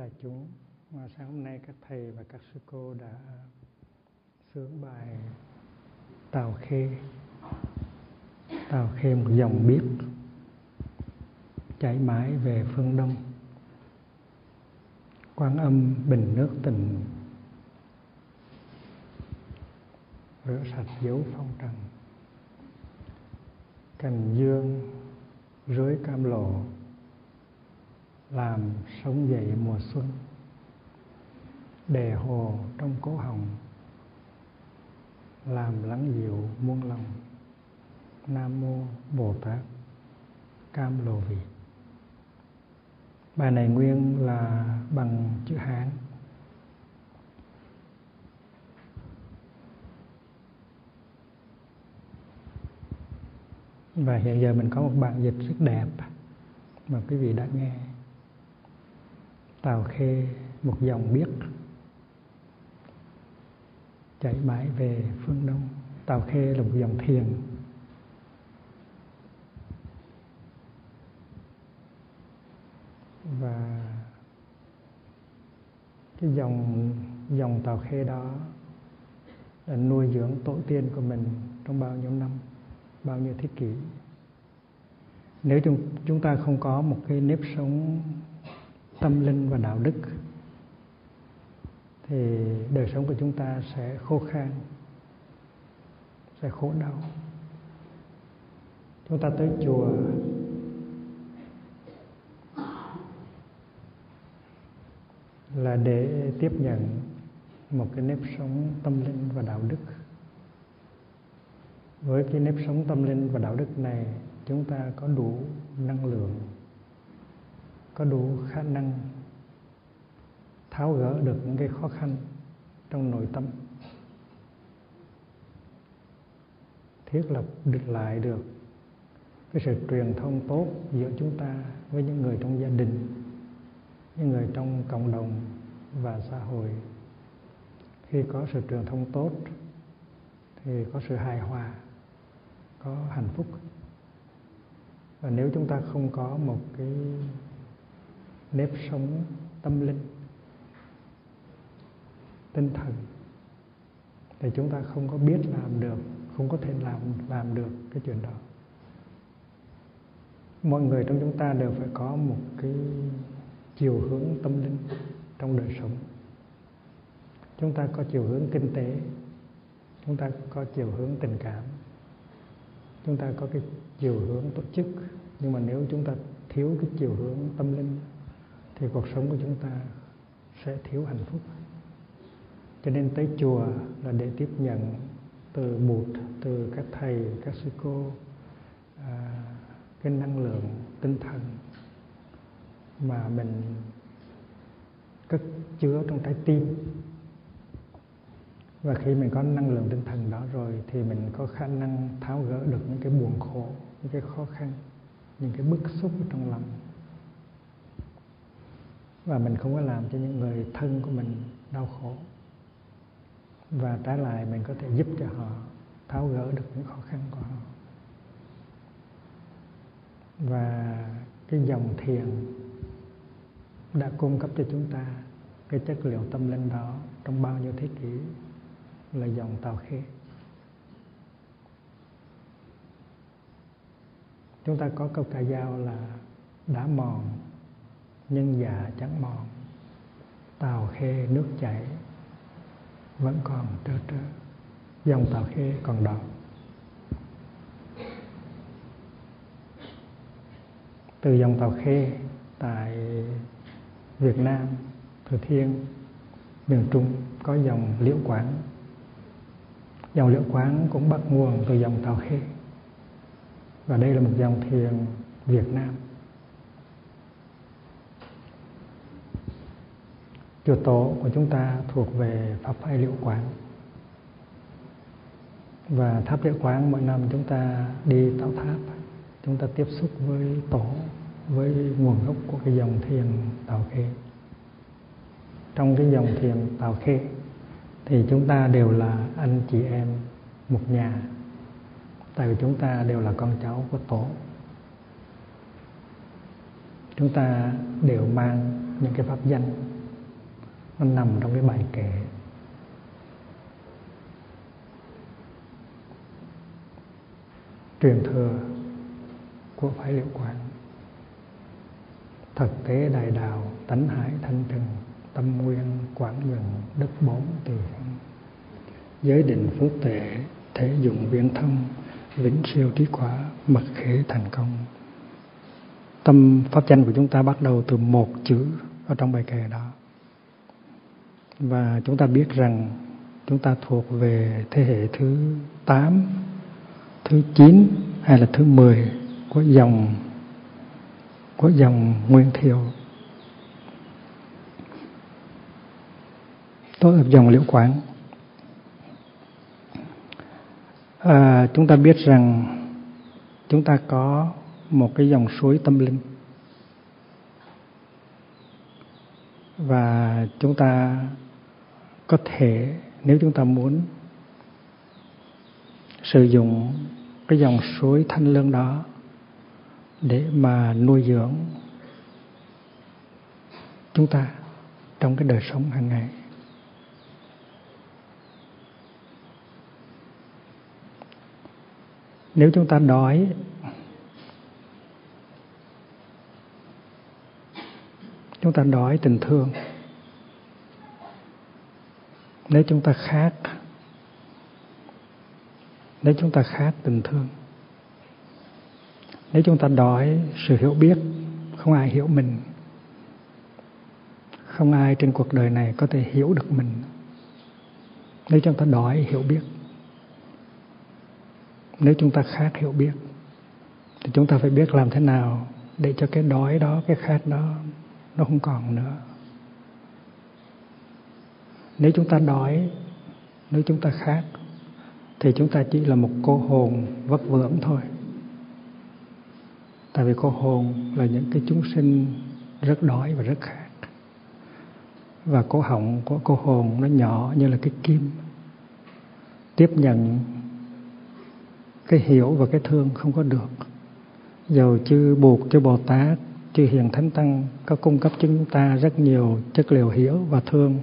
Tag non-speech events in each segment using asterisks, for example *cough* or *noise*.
đại chúng. Mà sáng hôm nay các thầy và các sư cô đã sướng bài Tào Khê. Tào Khê, một dòng biết chảy mãi về phương Đông. Quan âm bình nước tình, rửa sạch dấu phong trần. Cành dương rưới cam lộ làm sống dậy mùa xuân đề hồ trong cố hồng, làm lắng dịu muôn lòng. Nam mô bồ tát cam Lồ vị. Bài này nguyên là bằng chữ hán. Và hiện giờ mình có một bản dịch rất đẹp mà quý vị đã nghe tàu khê, một dòng biết chảy mãi về phương đông. Tàu khê là một dòng thiền. Và cái dòng dòng tàu khê đó là nuôi dưỡng tổ tiên của mình trong bao nhiêu năm, bao nhiêu thế kỷ. Nếu chúng chúng ta không có một cái nếp sống tâm linh và đạo đức, thì đời sống của chúng ta sẽ khô khan, sẽ khổ đau. Chúng ta tới chùa. Là để tiếp nhận một cái nếp sống tâm linh và đạo đức. Với cái nếp sống tâm linh và đạo đức này, chúng ta có đủ năng lượng có đủ khả năng tháo gỡ được những cái khó khăn trong nội tâm. Thiết lập được lại được cái sự truyền thông tốt giữa chúng ta với những người trong gia đình, những người trong cộng đồng và xã hội. Khi có sự truyền thông tốt thì có sự hài hòa, có hạnh phúc. Và nếu chúng ta không có một cái nếp sống tâm linh, tinh thần, thì chúng ta không có biết làm được, không có thể làm làm được cái chuyện đó. Mọi người trong chúng ta đều phải có một cái chiều hướng tâm linh trong đời sống. Chúng ta có chiều hướng kinh tế, chúng ta có chiều hướng tình cảm, chúng ta có cái chiều hướng tổ chức. Nhưng mà nếu chúng ta thiếu cái chiều hướng tâm linh thì cuộc sống của chúng ta sẽ thiếu hạnh phúc. Cho nên tới chùa là để tiếp nhận từ bụt từ các thầy các sư cô à, cái năng lượng tinh thần mà mình cất chứa trong trái tim. Và khi mình có năng lượng tinh thần đó rồi thì mình có khả năng tháo gỡ được những cái buồn khổ những cái khó khăn những cái bức xúc ở trong lòng và mình không có làm cho những người thân của mình đau khổ. Và trái lại mình có thể giúp cho họ tháo gỡ được những khó khăn của họ. Và cái dòng thiền đã cung cấp cho chúng ta cái chất liệu tâm linh đó trong bao nhiêu thế kỷ là dòng tàu khê. Chúng ta có câu ca dao là đã mòn nhưng già chẳng mòn. Tàu khê nước chảy vẫn còn trơ trơ. Dòng tàu khê còn đỏ từ dòng tàu khê tại Việt Nam, Thừa Thiên, miền Trung có dòng liễu quảng dòng liễu quán cũng bắt nguồn từ dòng tàu khê. Và đây là một dòng thiền Việt Nam. Chùa tổ của chúng ta thuộc về pháp hay liệu quán. Và tháp liệu quán mỗi năm chúng ta đi tạo tháp, chúng ta tiếp xúc với tổ, với nguồn gốc của cái dòng thiền tạo khê. Trong cái dòng thiền tạo khê thì chúng ta đều là anh chị em một nhà, tại vì chúng ta đều là con cháu của tổ. Chúng ta đều mang những cái pháp danh nó nằm trong cái bài kệ truyền thừa của phái liệu quán. Thực tế đại đạo, tánh hải thanh trừng tâm nguyên quảng nhuận đức bốn tỳ giới định phước tệ thể dụng viễn thông vĩnh siêu trí quả mật khế thành công. Tâm pháp danh của chúng ta bắt đầu từ một chữ ở trong bài kệ đó và chúng ta biết rằng chúng ta thuộc về thế hệ thứ 8, thứ 9 hay là thứ 10 của dòng của dòng Nguyên Thiệu. Tốt ở dòng Liễu Quảng. À, chúng ta biết rằng chúng ta có một cái dòng suối tâm linh và chúng ta có thể nếu chúng ta muốn sử dụng cái dòng suối thanh lương đó để mà nuôi dưỡng chúng ta trong cái đời sống hàng ngày. Nếu chúng ta đói, chúng ta đói tình thương nếu chúng ta khát nếu chúng ta khát tình thương, nếu chúng ta đói sự hiểu biết, không ai hiểu mình, không ai trên cuộc đời này có thể hiểu được mình, nếu chúng ta đói hiểu biết, nếu chúng ta khát hiểu biết, thì chúng ta phải biết làm thế nào để cho cái đói đó, cái khát đó, nó không còn nữa nếu chúng ta đói nếu chúng ta khát thì chúng ta chỉ là một cô hồn vất vưởng thôi. Tại vì cô hồn là những cái chúng sinh rất đói và rất khát. Và cổ họng của cô hồn nó nhỏ như là cái kim. Tiếp nhận cái hiểu và cái thương không có được. Dầu chư buộc chư bồ tát, chư hiền thánh tăng có cung cấp cho chúng ta rất nhiều chất liệu hiểu và thương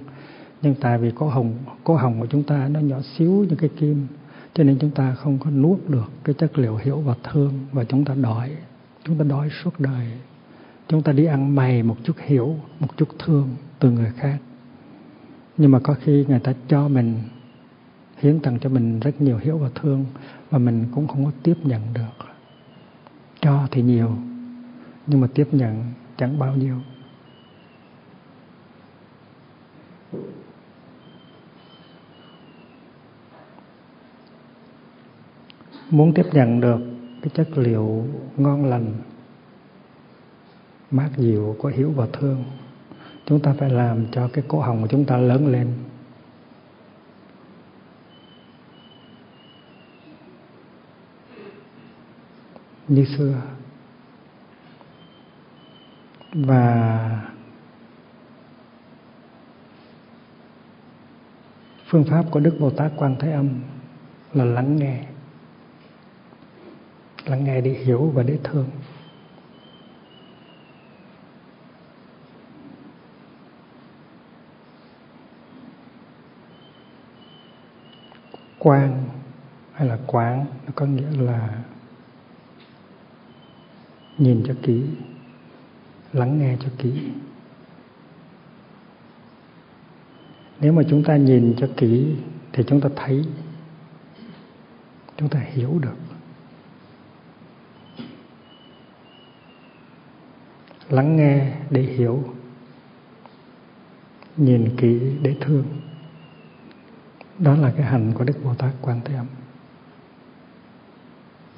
nhưng tại vì có hồng có hồng của chúng ta nó nhỏ xíu như cái kim, cho nên chúng ta không có nuốt được cái chất liệu hiểu và thương và chúng ta đói, chúng ta đói suốt đời. Chúng ta đi ăn mày một chút hiểu, một chút thương từ người khác. Nhưng mà có khi người ta cho mình, hiến tặng cho mình rất nhiều hiểu và thương mà mình cũng không có tiếp nhận được. Cho thì nhiều, nhưng mà tiếp nhận chẳng bao nhiêu. Muốn tiếp nhận được cái chất liệu ngon lành, mát dịu, có hiểu và thương, chúng ta phải làm cho cái cổ họng của chúng ta lớn lên. Như xưa. Và phương pháp của đức bồ tát quan thế âm là lắng nghe lắng nghe để hiểu và để thương. Quan hay là quán nó có nghĩa là nhìn cho kỹ, lắng nghe cho kỹ. Nếu mà chúng ta nhìn cho kỹ thì chúng ta thấy, chúng ta hiểu được. Lắng nghe để hiểu, nhìn kỹ để thương. Đó là cái hành của đức bồ tát quan thế âm.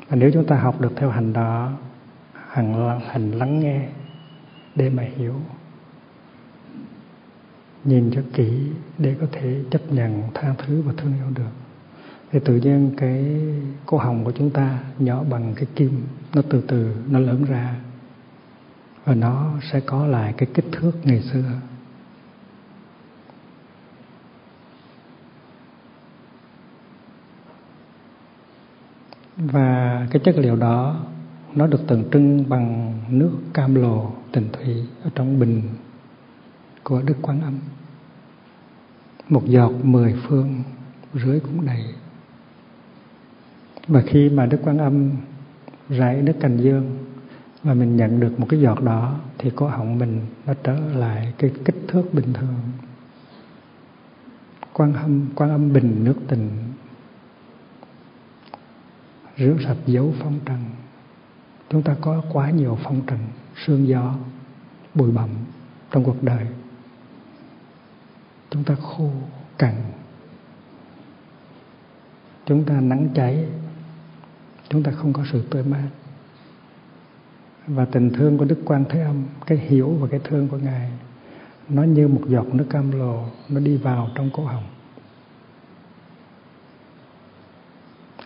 Và nếu chúng ta học được theo hành đó hành hành lắng nghe để mà hiểu, nhìn cho kỹ để có thể chấp nhận tha thứ và thương yêu được, thì tự nhiên cái cổ họng của chúng ta nhỏ bằng cái kim, nó từ từ nó lớn ra và nó sẽ có lại cái kích thước ngày xưa và cái chất liệu đó, nó được tượng trưng bằng nước cam lồ tình thủy ở trong bình của Đức Quan Âm. Một giọt mười phương rưới cũng đầy. Và khi mà Đức Quan Âm rải Đức Cành Dương và mình nhận được một cái giọt đó thì cổ họng mình nó trở lại cái kích thước bình thường. Quan âm quan âm bình nước tình. Rửa sạch dấu phong trần. Chúng ta có quá nhiều phong trần, sương gió, bụi bặm trong cuộc đời. Chúng ta khô, cằn. Chúng ta nắng cháy. Chúng ta không có sự tươi mát và tình thương của đức quan thế âm, cái hiểu và cái thương của ngài, nó như một giọt nước cam lồ, nó đi vào trong cổ họng.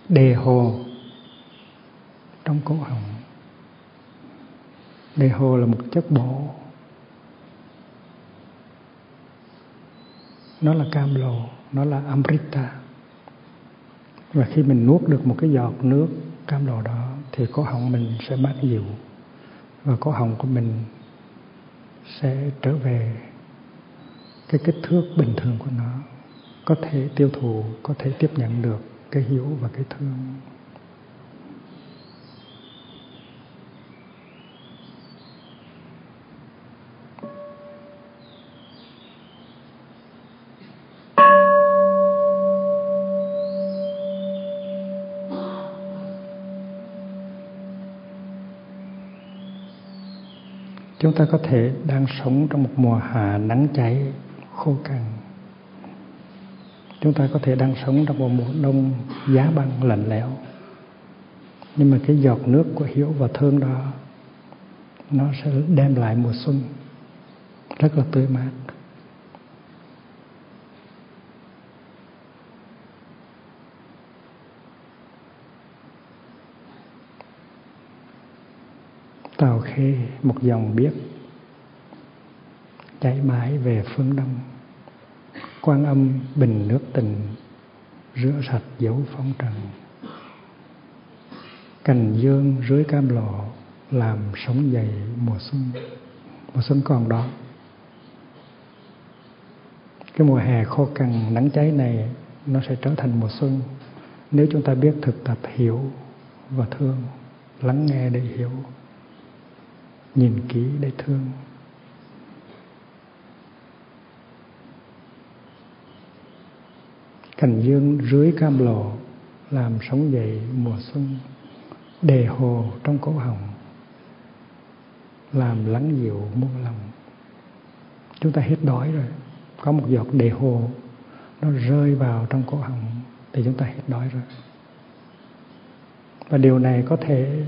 Đề hồ trong cổ họng. Đề hồ là một chất bổ. Nó là cam lồ, nó là amrita. Và khi mình nuốt được một cái giọt nước cam lồ đó, thì cổ họng mình sẽ mát dịu và cổ họng của mình sẽ trở về cái kích thước bình thường của nó. Có thể tiêu thụ, có thể tiếp nhận được cái hiểu và cái thương. Chúng ta có thể đang sống trong một mùa hạ nắng cháy khô cằn. Chúng ta có thể đang sống trong một mùa đông giá băng lạnh lẽo. Nhưng mà cái giọt nước của hiểu và thương đó, nó sẽ đem lại mùa xuân rất là tươi mát. Tàu khê, một dòng biếc chảy mãi về phương đông. Quan âm bình nước tình, rửa sạch dấu phong trần. Cành dương rưới cam lộ, làm sống dậy mùa xuân mùa xuân còn đó. Cái mùa hè khô cằn, nắng cháy này, nó sẽ trở thành mùa xuân. Nếu chúng ta biết thực tập hiểu và thương, lắng nghe để hiểu nhìn kỹ để thương. Cành dương rưới cam lộ, làm sống dậy mùa xuân. Đề hồ trong cổ họng, làm lắng dịu muôn lòng. Chúng ta hết đói rồi, có một giọt đề hồ, nó rơi vào trong cổ họng thì chúng ta hết đói rồi. Và điều này có thể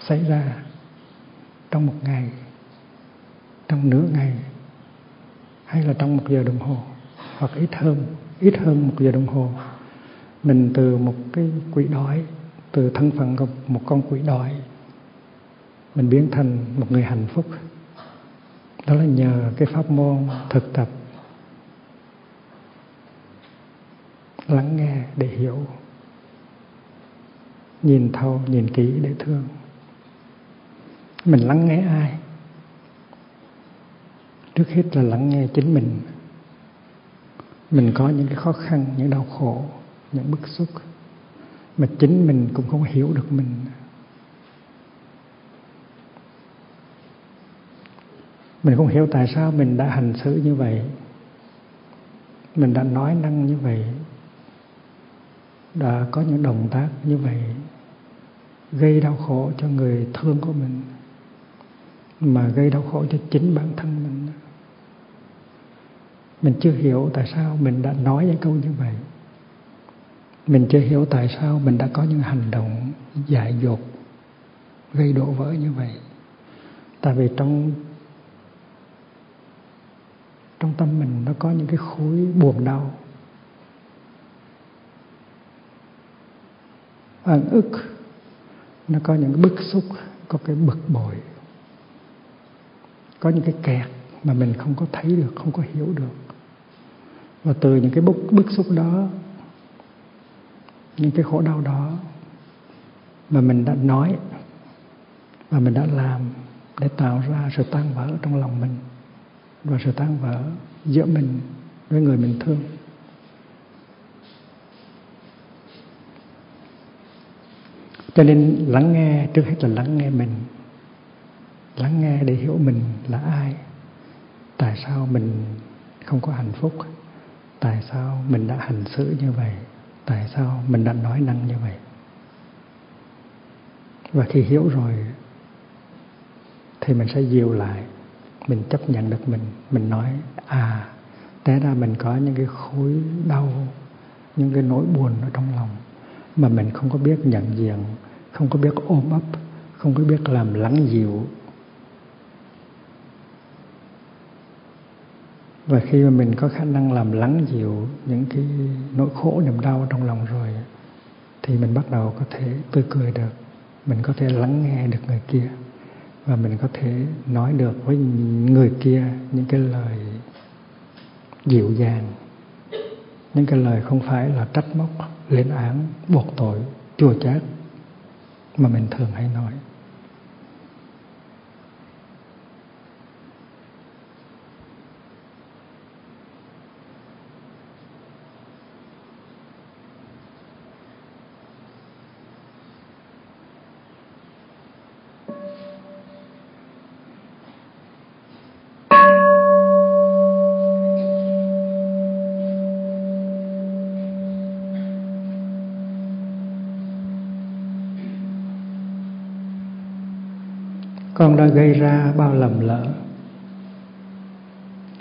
xảy ra trong một ngày, trong nửa ngày, hay là trong một giờ đồng hồ, hoặc ít hơn ít hơn một giờ đồng hồ. Mình từ một cái quỷ đói, từ thân phận của một con quỷ đói, mình biến thành một người hạnh phúc. Đó là nhờ cái pháp môn thực tập, lắng nghe để hiểu, nhìn thâu nhìn kỹ để thương mình lắng nghe ai? Trước hết là lắng nghe chính mình. Mình có những cái khó khăn, những đau khổ, những bức xúc mà chính mình cũng không hiểu được mình. Mình không hiểu tại sao mình đã hành xử như vậy. Mình đã nói năng như vậy. Đã có những động tác như vậy, gây đau khổ cho người thương của mình mà gây đau khổ cho chính bản thân mình. Mình chưa hiểu tại sao mình đã nói những câu như vậy. Mình chưa hiểu tại sao mình đã có những hành động dại dột, gây đổ vỡ như vậy. Tại vì trong trong tâm mình nó có những cái khối buồn đau. Ẩn ức, nó có những bức xúc, có cái bực bội có những cái kẹt mà mình không có thấy được, không có hiểu được. Và từ những cái bức bức xúc đó, những cái khổ đau đó mà mình đã nói và mình đã làm để tạo ra sự tan vỡ trong lòng mình và sự tan vỡ giữa mình với người mình thương. Cho nên lắng nghe, trước hết là lắng nghe mình lắng nghe để hiểu mình là ai. Tại sao mình không có hạnh phúc? Tại sao mình đã hành xử như vậy? Tại sao mình đã nói năng như vậy? Và khi hiểu rồi, thì mình sẽ dịu lại. Mình chấp nhận được mình. Mình nói à té ra mình có những cái khối đau, những cái nỗi buồn ở trong lòng mà mình không có biết nhận diện, không có biết ôm ấp, không có biết làm lắng dịu và khi mà mình có khả năng làm lắng dịu những cái nỗi khổ, niềm đau trong lòng rồi, thì mình bắt đầu có thể tươi cười được. Mình có thể lắng nghe được người kia. Và mình có thể nói được với người kia những cái lời dịu dàng. Những cái lời không phải là trách móc, lên án, buộc tội, chua chát mà mình thường hay nói. Con đã gây ra bao lầm lỡ.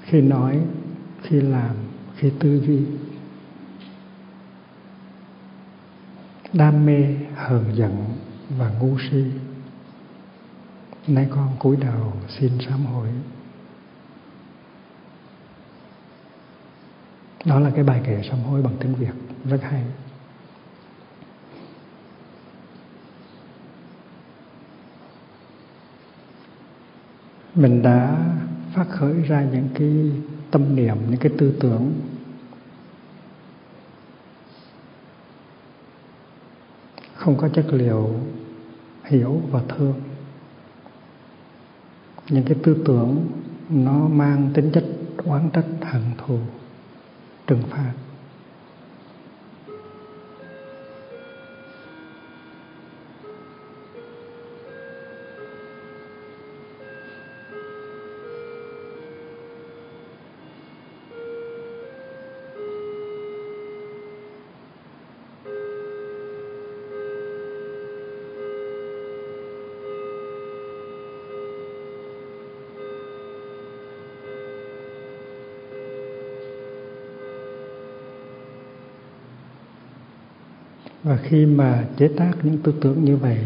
Khi nói, khi làm, khi tư duy. Đam mê, hờn giận và ngu si. Nay con cúi đầu xin sám hối. Đó là cái bài kể sám hối bằng tiếng việt, rất hay. Mình đã phát khởi ra những cái tâm niệm, những cái tư tưởng. Không có chất liệu hiểu và thương. Những cái tư tưởng nó mang tính chất oán trách, hận thù, trừng phạt. Khi mà chế tác những tư tưởng như vậy,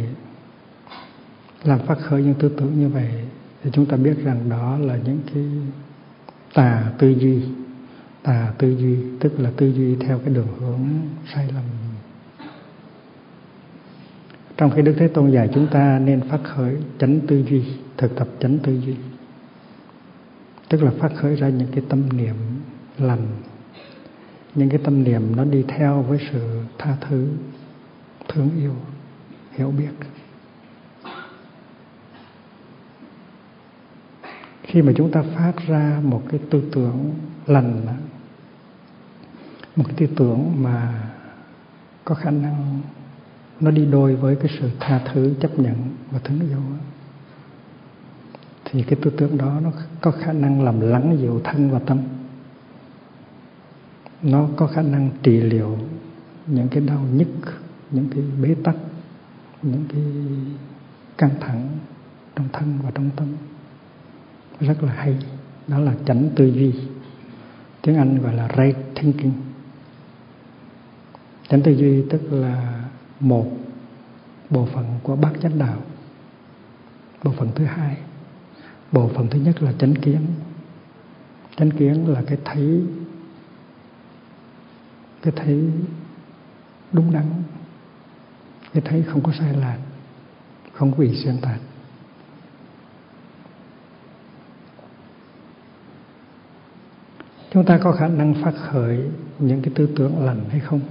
làm phát khởi những tư tưởng như vậy, thì chúng ta biết rằng đó là những cái tà tư duy. Tà tư duy, tức là tư duy theo cái đường hướng sai lầm. Trong khi đức thế tôn dạy chúng ta nên phát khởi chánh tư duy, thực tập chánh tư duy. Tức là phát khởi ra những cái tâm niệm lành. Những cái tâm niệm nó đi theo với sự tha thứ thương yêu, hiểu biết. Khi mà chúng ta phát ra một cái tư tưởng lành, một cái tư tưởng mà có khả năng nó đi đôi với cái sự tha thứ, chấp nhận và thương yêu, thì cái tư tưởng đó nó có khả năng làm lắng dịu thân và tâm. Nó có khả năng trị liệu những cái đau nhức những cái bế tắc, những cái căng thẳng trong thân và trong tâm. Rất là hay. Đó là chánh tư duy. Tiếng anh gọi là right thinking. Chánh tư duy tức là một bộ phận của bát chánh đạo. Bộ phận thứ hai. Bộ phận thứ nhất là chánh kiến. Chánh kiến là cái thấy cái thấy đúng đắn thì thấy không có sai lạc không có bị xuyên tạc. Chúng ta có khả năng phát khởi những cái tư tưởng lành hay không?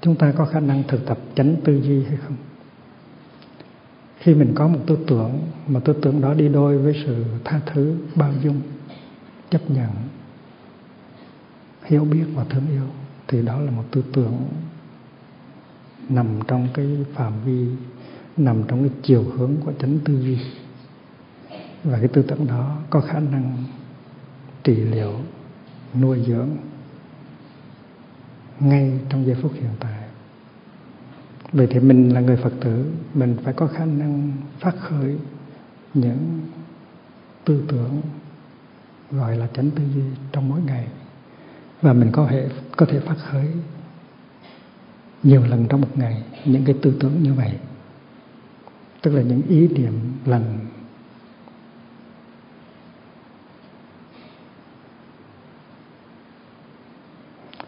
Chúng ta có khả năng thực tập chánh tư duy hay không? Khi mình có một tư tưởng, mà tư tưởng đó đi đôi với sự tha thứ, bao dung, chấp nhận, hiểu biết và thương yêu, thì đó là một tư tưởng nằm trong cái phạm vi, nằm trong cái chiều hướng của chánh tư duy. Và cái tư tưởng đó có khả năng trị liệu, nuôi dưỡng ngay trong giây phút hiện tại. Vậy thì mình là người phật tử, mình phải có khả năng phát khởi những tư tưởng gọi là chánh tư duy trong mỗi ngày. Và mình có thể có thể phát khởi nhiều lần trong một ngày, những cái tư tưởng như vậy. Tức là những ý niệm lành.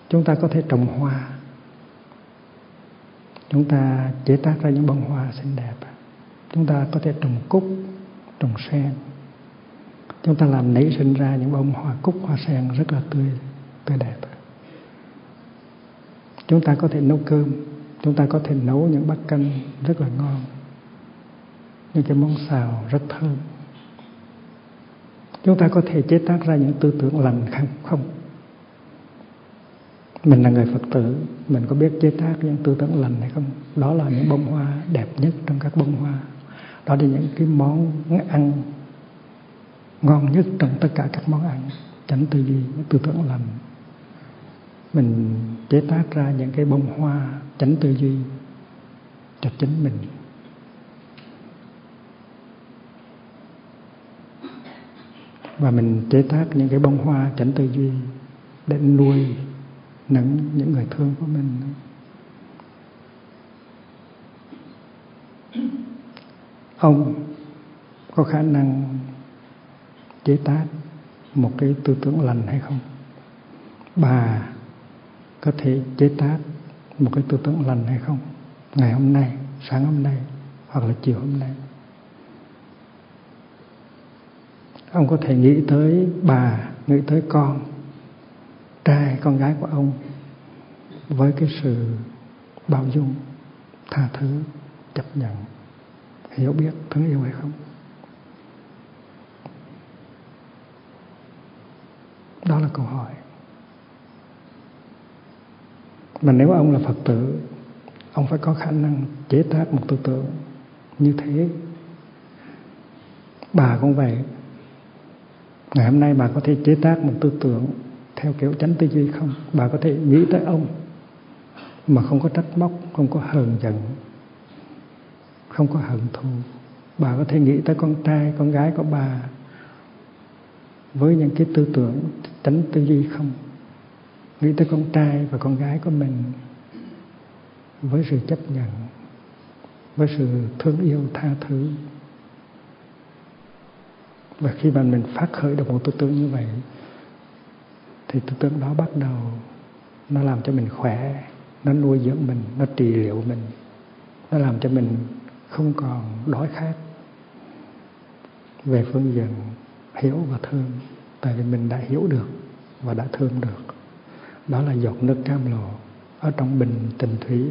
Chúng ta có thể trồng hoa. Chúng ta chế tác ra những bông hoa xinh đẹp. Chúng ta có thể trồng cúc, trồng sen. Chúng ta làm nảy sinh ra những bông hoa cúc, hoa sen rất là tươi tươi đẹp chúng ta có thể nấu cơm, chúng ta có thể nấu những bát canh rất là ngon. Những cái món xào rất thơm. Chúng ta có thể chế tác ra những tư tưởng lành không không? Mình là người phật tử, mình có biết chế tác những tư tưởng lành hay không? Đó là những bông hoa đẹp nhất trong các bông hoa. Đó là những cái món ăn ngon nhất trong tất cả các món ăn. Tránh tư duy, những tư tưởng lành mình chế tác ra những cái bông hoa tránh tư duy cho chính mình. Và mình chế tác những cái bông hoa tránh tư duy để nuôi, nấng những người thương của mình. Ông có khả năng chế tác một cái tư tưởng lành hay không. Bà có thể chế tác một cái tư tưởng lành hay không? Ngày hôm nay, sáng hôm nay, hoặc là chiều hôm nay. Ông có thể nghĩ tới bà, nghĩ tới con, trai, con gái của ông với cái sự bao dung, tha thứ, chấp nhận, hiểu biết, thương yêu hay không? Đó là câu hỏi mà nếu ông là phật tử, ông phải có khả năng chế tác một tư tưởng như thế. Bà cũng vậy. Ngày hôm nay bà có thể chế tác một tư tưởng theo kiểu chánh tư duy không? Bà có thể nghĩ tới ông, mà không có trách móc, không có hờn giận, không có hận thù. Bà có thể nghĩ tới con trai, con gái của bà với những cái tư tưởng tránh tư duy không? Nghĩ tới con trai và con gái của mình với sự chấp nhận, với sự thương yêu tha thứ. Và khi mà mình phát khởi được một tư tưởng như vậy, thì tư tưởng đó bắt đầu nó làm cho mình khỏe, nó nuôi dưỡng mình, nó trị liệu mình, nó làm cho mình không còn đói khát. Về phương diện hiểu và thương, tại vì mình đã hiểu được và đã thương được đó là giọt nước cam lộ ở trong bình tình thủy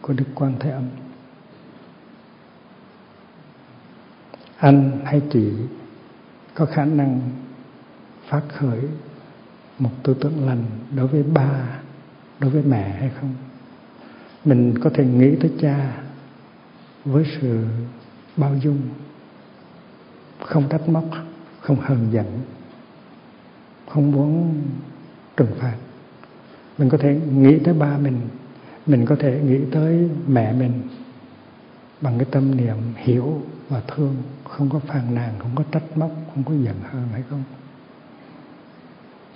của đức quan thế âm. Anh hay chị có khả năng phát khởi một tư tưởng lành đối với ba, đối với mẹ hay không? Mình có thể nghĩ tới cha với sự bao dung, không trách móc, không hờn giận, không muốn trừng phạt mình có thể nghĩ tới ba mình. Mình có thể nghĩ tới mẹ mình bằng cái tâm niệm hiểu và thương, không có phàn nàn, không có trách móc, không có giận hờn hay không?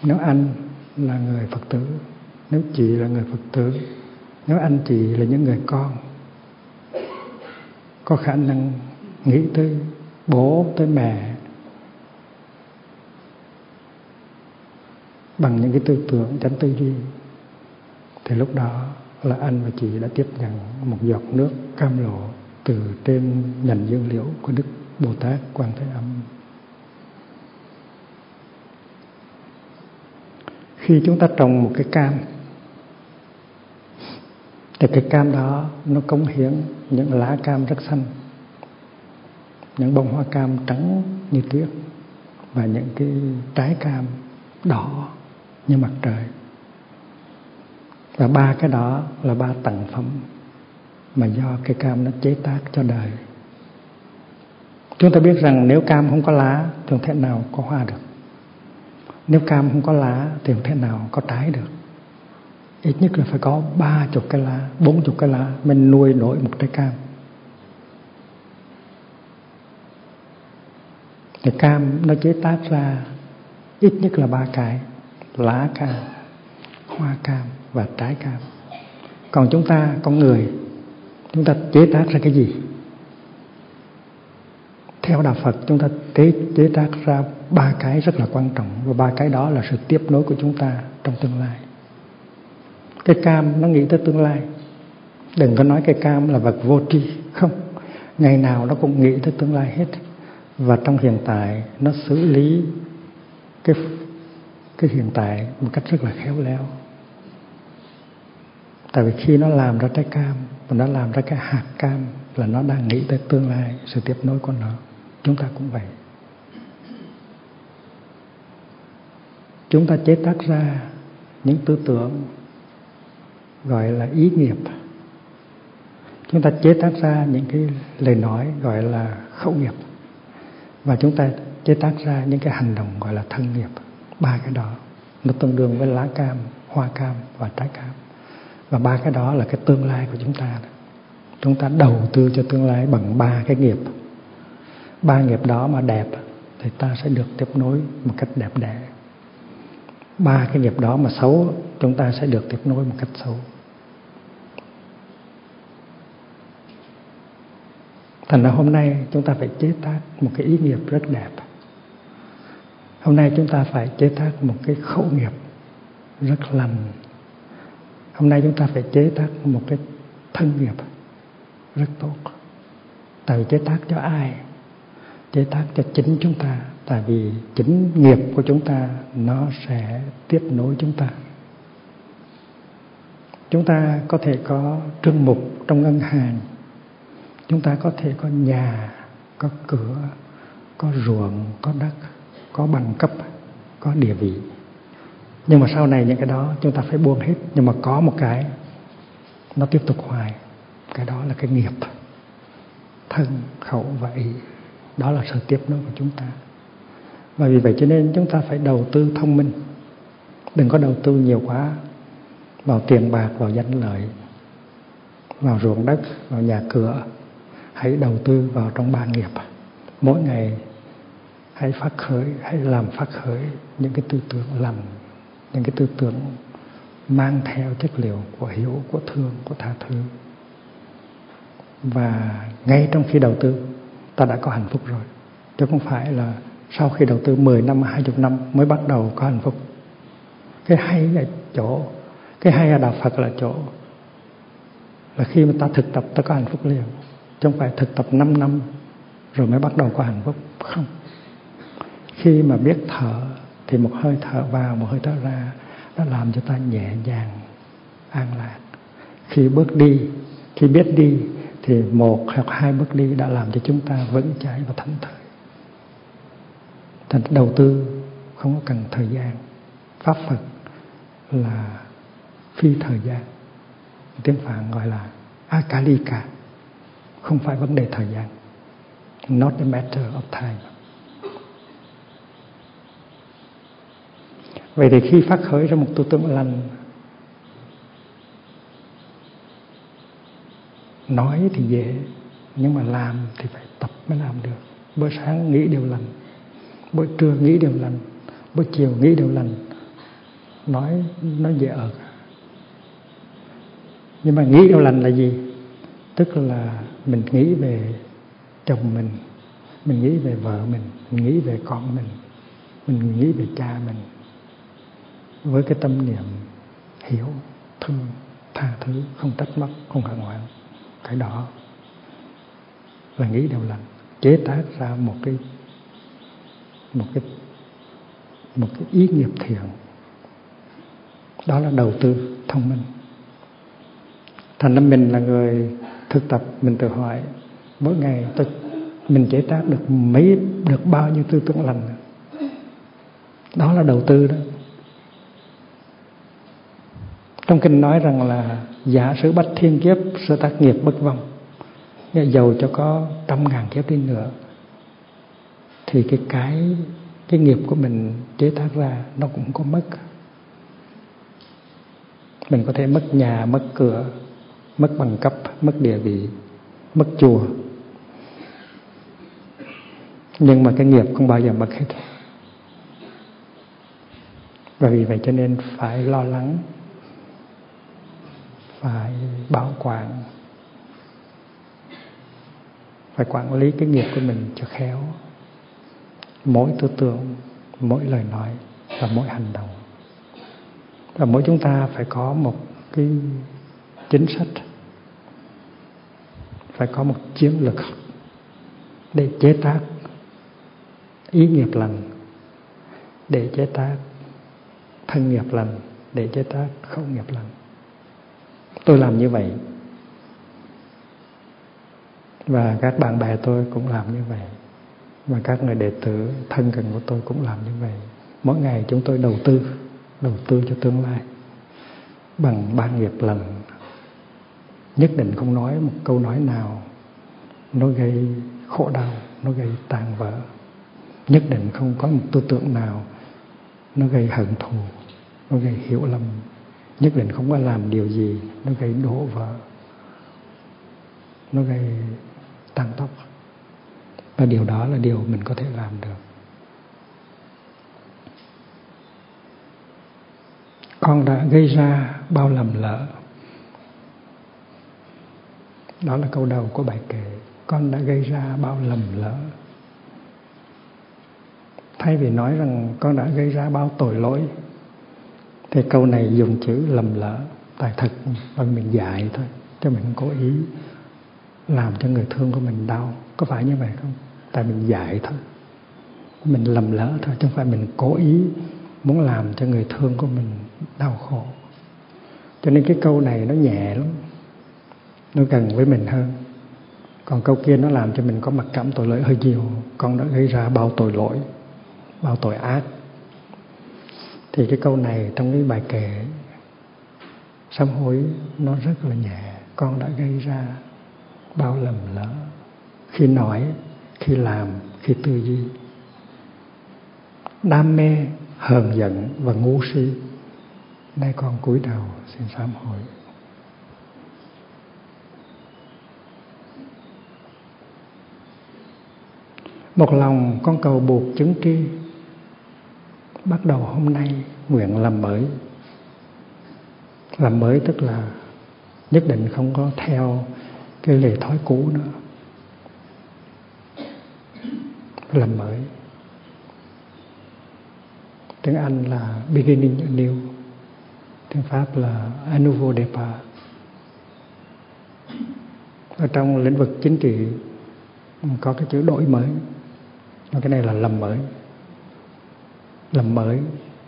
Nếu anh là người phật tử, nếu chị là người phật tử, nếu anh chị là những người con, có khả năng nghĩ tới bố, tới mẹ bằng những cái tư tưởng tránh tư duy thì lúc đó là anh và chị đã tiếp nhận một giọt nước cam lộ từ trên nhành dương liễu của đức bồ tát quan thế âm. Khi chúng ta trồng một cái cam, thì cái cam đó nó cống hiến những lá cam rất xanh, những bông hoa cam trắng như tuyết và những cái trái cam đỏ như mặt trời và ba cái đó là ba tầng phẩm mà do cây cam nó chế tác cho đời. Chúng ta biết rằng nếu cam không có lá thì không thể nào có hoa được. Nếu cam không có lá thì không thể nào có trái được. Ít nhất là phải có ba chục cái lá, bốn chục cái lá mình nuôi nổi một trái cam. Thì cam nó chế tác ra ít nhất là ba cái, lá cam, hoa cam và trái cam. Còn chúng ta con người chúng ta chế tác ra cái gì? Theo đạo Phật chúng ta chế, chế tác ra ba cái rất là quan trọng và ba cái đó là sự tiếp nối của chúng ta trong tương lai. Cái cam nó nghĩ tới tương lai. Đừng có nói cái cam là vật vô tri không. Ngày nào nó cũng nghĩ tới tương lai hết. Và trong hiện tại nó xử lý cái cái hiện tại một cách rất là khéo léo tại vì khi nó làm ra trái cam và nó làm ra cái hạt cam là nó đang nghĩ tới tương lai, sự tiếp nối của nó. Chúng ta cũng vậy. Chúng ta chế tác ra những tư tưởng gọi là ý nghiệp. Chúng ta chế tác ra những cái lời nói gọi là khẩu nghiệp. Và chúng ta chế tác ra những cái hành động gọi là thân nghiệp. Ba cái đó, nó tương đương với lá cam, hoa cam và trái cam và ba cái đó là cái tương lai của chúng ta. Chúng ta đầu tư cho tương lai bằng ba cái nghiệp. Ba nghiệp đó mà đẹp thì ta sẽ được tiếp nối một cách đẹp đẽ. Ba cái nghiệp đó mà xấu, chúng ta sẽ được tiếp nối một cách xấu. Thành ra hôm nay chúng ta phải chế tác một cái ý nghiệp rất đẹp. Hôm nay chúng ta phải chế tác một cái khẩu nghiệp rất lành hôm nay chúng ta phải chế tác một cái thân nghiệp rất tốt. Tại vì chế tác cho ai? Chế tác cho chính chúng ta. Tại vì chính nghiệp của chúng ta, nó sẽ tiếp nối chúng ta. Chúng ta có thể có trương mục trong ngân hàng. Chúng ta có thể có nhà, có cửa, có ruộng, có đất, có bằng cấp, có địa vị nhưng mà sau này những cái đó chúng ta phải buông hết. Nhưng mà có một cái, nó tiếp tục hoài. Cái đó là cái nghiệp thân, khẩu và ý. Đó là sự tiếp nối của chúng ta. Và vì vậy cho nên chúng ta phải đầu tư thông minh. Đừng có đầu tư nhiều quá vào tiền bạc, vào danh lợi, vào ruộng đất, vào nhà cửa. Hãy đầu tư vào trong ba nghiệp. Mỗi ngày hãy phát khởi, hãy làm phát khởi những cái tư tưởng lành những cái tư tưởng mang theo chất liệu của hiểu của thương, của tha thứ. Và ngay trong khi đầu tư, ta đã có hạnh phúc rồi. Chứ không phải là sau khi đầu tư 10 năm 20 năm mới bắt đầu có hạnh phúc. Cái hay ở chỗ, cái hay ở đạo Phật là chỗ là khi mà ta thực tập, ta có hạnh phúc liền. Chứ không phải thực tập 5 năm rồi mới bắt đầu có hạnh phúc. Không. Khi mà biết thở thì một hơi thở vào, một hơi thở ra, nó làm cho ta nhẹ nhàng, an lạc. Khi bước đi, khi biết đi, thì một hoặc hai bước đi đã làm cho chúng ta vững chãi và thảnh thơi. Thành đầu tư, không có cần thời gian. Pháp phật là phi thời gian. Tiếng phạn gọi là akalika, không phải vấn đề thời gian. Not a matter of time. Vậy thì khi phát khởi ra một tư tưởng lành, nói thì dễ, nhưng mà làm thì phải tập mới làm được. Bữa sáng nghĩ điều lành, buổi trưa nghĩ điều lành, buổi chiều nghĩ điều lành, nói nó dễ ở. Nhưng mà nghĩ điều lành là gì? Tức là mình nghĩ về chồng mình mình nghĩ về vợ mình mình nghĩ về con mình mình nghĩ về cha mình với cái tâm niệm hiểu, thương, tha thứ, không trách móc, không hận hoạn cái đó là nghĩ điều lành, chế tác ra một cái một cái một cái ý nghiệp thiện. Đó là đầu tư thông minh. Thành ra mình là người thực tập, mình tự hỏi, mỗi ngày tôi, mình chế tác được mấy, được bao nhiêu tư tưởng lành? Đó là đầu tư đó trong kinh nói rằng là giả sử bách thiên kiếp, sơ tác nghiệp bất vong giàu cho có trăm ngàn kiếp đi nữa, thì cái cái cái nghiệp của mình chế tác ra nó cũng có mất. Mình có thể mất nhà, mất cửa, mất bằng cấp, mất địa vị, mất chùa. Nhưng mà cái nghiệp không bao giờ mất hết. Và vì vậy cho nên phải lo lắng phải bảo quản, phải quản lý cái nghiệp của mình cho khéo. Mỗi tư tưởng, mỗi lời nói và mỗi hành động. Và mỗi chúng ta phải có một cái chính sách, phải có một chiến lược để chế tác ý nghiệp lành, để chế tác thân nghiệp lành, để chế tác khẩu nghiệp lành tôi làm như vậy. Và các bạn bè tôi cũng làm như vậy. Và các người đệ tử, thân gần của tôi cũng làm như vậy. Mỗi ngày chúng tôi đầu tư đầu tư cho tương lai bằng ba nghiệp lần. Nhất định không nói một câu nói nào. Nó gây khổ đau, nó gây tàn vỡ. Nhất định không có một tư tưởng nào nó gây hận thù, nó gây hiểu lầm nhất định không có làm điều gì nó gây đổ vỡ, nó gây tăng tốc. Và điều đó là điều mình có thể làm được. Con đã gây ra bao lầm lỡ. Đó là câu đầu của bài kể con đã gây ra bao lầm lỡ. Thay vì nói rằng con đã gây ra bao tội lỗi thì câu này dùng chữ lầm lỡ tại thật, và mình dạy thôi cho mình không cố ý làm cho người thương của mình đau. Có phải như vậy không? Tại mình dạy thôi. Mình lầm lỡ thôi, chứ không phải mình cố ý muốn làm cho người thương của mình đau khổ. Cho nên cái câu này nó nhẹ lắm, nó gần với mình hơn. Còn câu kia nó làm cho mình có mặc cảm tội lỗi hơi nhiều. Con đã gây ra bao tội lỗi, bao tội ác thì cái câu này trong cái bài kể sám hối nó rất là nhẹ. Con đã gây ra bao lầm lỡ. Khi nói, khi làm, khi tư duy. Đam mê, hờn giận và ngu si. Nay con cúi đầu xin sám hối. Một lòng con cầu buộc chứng tri bắt đầu hôm nay, nguyện làm mới. Làm mới tức là nhất định không có theo cái lề thói cũ nữa. Làm mới. Tiếng Anh là beginning anew. Tiếng Pháp là a nouveau départ. Ở trong lĩnh vực chính trị, có cái chữ đổi mới. Cái này là làm mới làm mới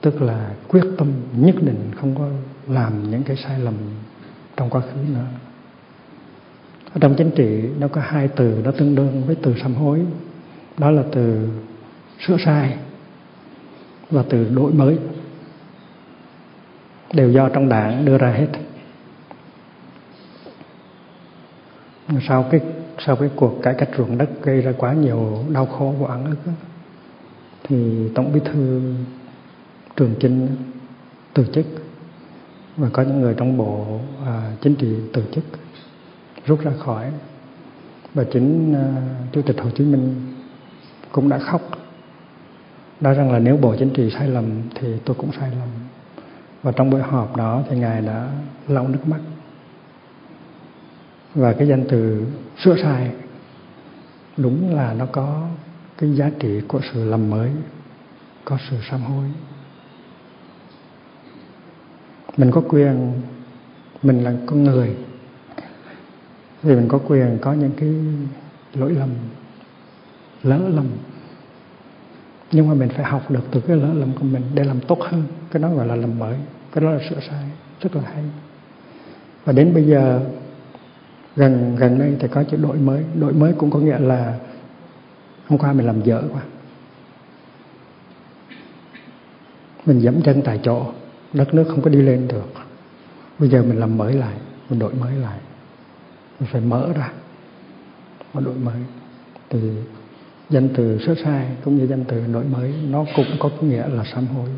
tức là quyết tâm nhất định không có làm những cái sai lầm trong quá khứ nữa. Ở trong chính trị, nó có hai từ nó tương đương với từ sám hối. Đó là từ sửa sai và từ đổi mới. Đều do trong đảng đưa ra hết. Sau cái sau cái cuộc cải cách ruộng đất gây ra quá nhiều đau khổ và oan ức thì tổng bí thư trường chinh từ chức và có những người trong bộ à, chính trị từ chức rút ra khỏi. Và chính à, chủ tịch hồ chí minh cũng đã khóc nói rằng là nếu bộ chính trị sai lầm thì tôi cũng sai lầm. Và trong buổi họp đó thì ngài đã lau nước mắt. Và cái danh từ sửa sai đúng là nó có cái giá trị của sự làm mới, có sự sám hối. Mình có quyền, mình là con người, thì mình có quyền có những cái lỗi lầm, lỡ lầm. Nhưng mà mình phải học được từ cái lỡ lầm của mình để làm tốt hơn. Cái đó gọi là làm mới, cái đó là sửa sai, rất là hay. Và đến bây giờ, gần gần đây thì có chữ đổi mới. Đổi mới cũng có nghĩa là hôm qua mình làm dở quá. Mình dẫm chân tại chỗ, đất nước không có đi lên được. Bây giờ mình làm mới lại, mình đổi mới lại. Mình phải mở ra và đổi mới. Thì danh từ sơ sai cũng như danh từ đổi mới, nó cũng có nghĩa là sám hối.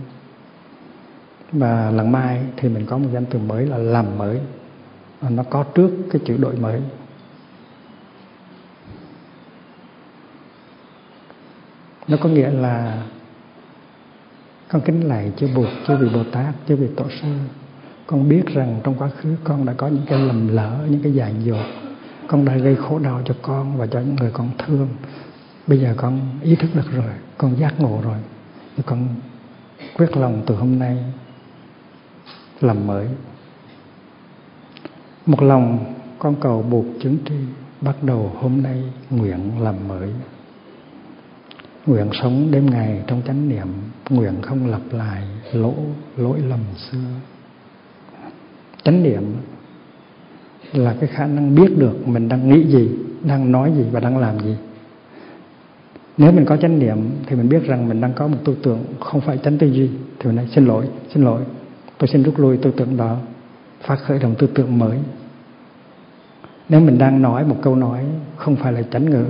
Và lần mai thì mình có một danh từ mới là làm mới. Nó có trước cái chữ đổi mới. Nó có nghĩa là con kính lạy chư Bụt, chư vị Bồ Tát, chư vị Tổ sư. Con biết rằng trong quá khứ con đã có những cái lầm lỡ, những cái dại dột. Con đã gây khổ đau cho con và cho những người con thương. Bây giờ con ý thức được rồi, con giác ngộ rồi. Thì con quyết lòng từ hôm nay làm mới. Một lòng con cầu buộc chứng tri bắt đầu hôm nay nguyện làm mới nguyện sống đêm ngày trong chánh niệm, nguyện không lặp lại lỗ, lỗi lầm xưa. Chánh niệm là cái khả năng biết được mình đang nghĩ gì, đang nói gì và đang làm gì. Nếu mình có chánh niệm thì mình biết rằng mình đang có một tư tưởng không phải chánh tư duy. Thì mình nói, xin lỗi xin lỗi, tôi xin rút lui tư tưởng đó, phát khởi động tư tưởng mới. Nếu mình đang nói một câu nói không phải là chánh ngữ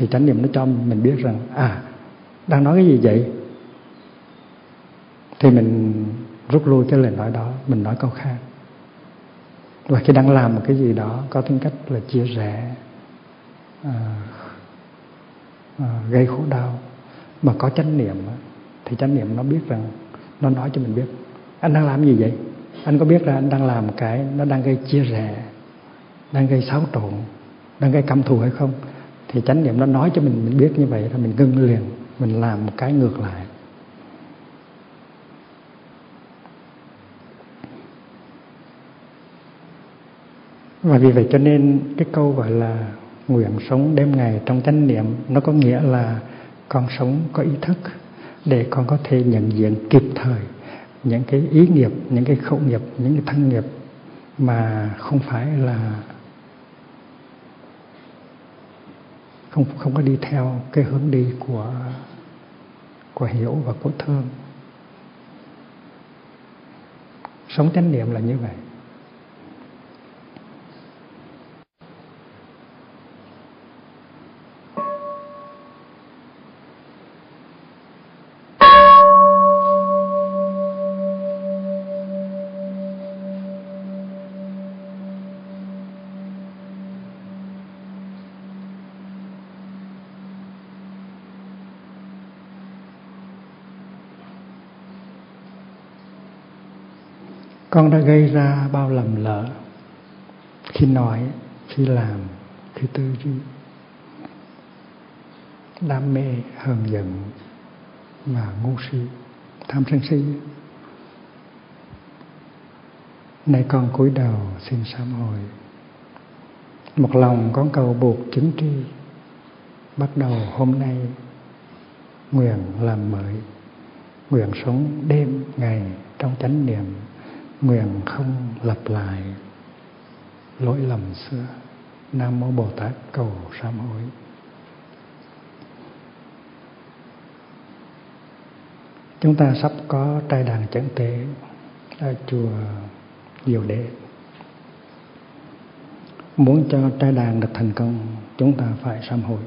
thì chánh niệm nó cho mình biết rằng à đang nói cái gì vậy? Thì mình rút lui cái lời nói đó mình nói câu khác. Và khi đang làm một cái gì đó có tính cách là chia rẽ à, à, gây khổ đau mà có chánh niệm thì chánh niệm nó biết rằng nó nói cho mình biết anh đang làm gì vậy? Anh có biết là anh đang làm cái nó đang gây chia rẽ đang gây xáo trộn đang gây căm thù hay không? Thì chánh niệm nó nói cho mình mình biết như vậy là mình ngưng liền, mình làm một cái ngược lại. Và vì vậy cho nên cái câu gọi là nguyện sống đêm ngày trong chánh niệm, nó có nghĩa là con sống có ý thức để con có thể nhận diện kịp thời những cái ý nghiệp, những cái khẩu nghiệp, những cái thân nghiệp mà không phải là không không có đi theo cái hướng đi của của hiểu và của thương. Sống chánh niệm là như vậy. Con đã gây ra bao lầm lỡ. Khi nói, khi làm, khi tư duy. Đam mê hờn giận và ngu si, tham sân si. Nay con cúi đầu xin sám hối. Một lòng con cầu buộc chứng tri. Bắt đầu hôm nay, nguyện làm mới. Nguyện sống đêm ngày trong chánh niệm nguyện không lặp lại lỗi lầm xưa. Nam mô bồ tát cầu sám hối. Chúng ta sắp có trai đàn chẩn tế ở chùa diệu đế. Muốn cho trai đàn được thành công, chúng ta phải sám hối.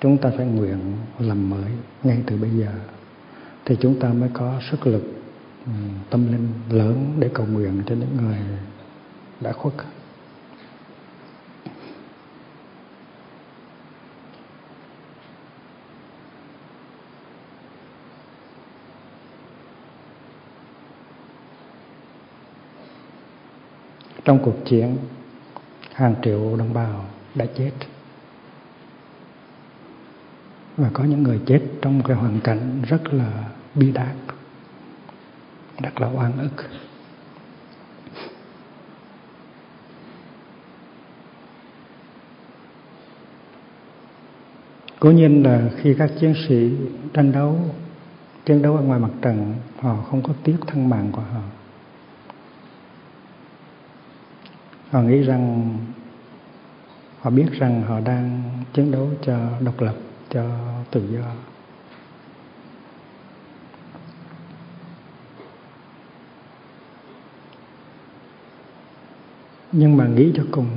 Chúng ta phải nguyện làm mới ngay từ bây giờ, thì chúng ta mới có sức lực Ừ, tâm linh lớn để cầu nguyện cho những người đã khuất. Trong cuộc chiến, hàng triệu đồng bào đã chết. Và có những người chết trong cái hoàn cảnh rất là bi đát rất là oan ức. Cố nhiên là khi các chiến sĩ tranh đấu, chiến đấu ở ngoài mặt trận, họ không có tiếc thân mạng của họ. Họ nghĩ rằng, họ biết rằng họ đang chiến đấu cho độc lập, cho tự do. Nhưng mà nghĩ cho cùng,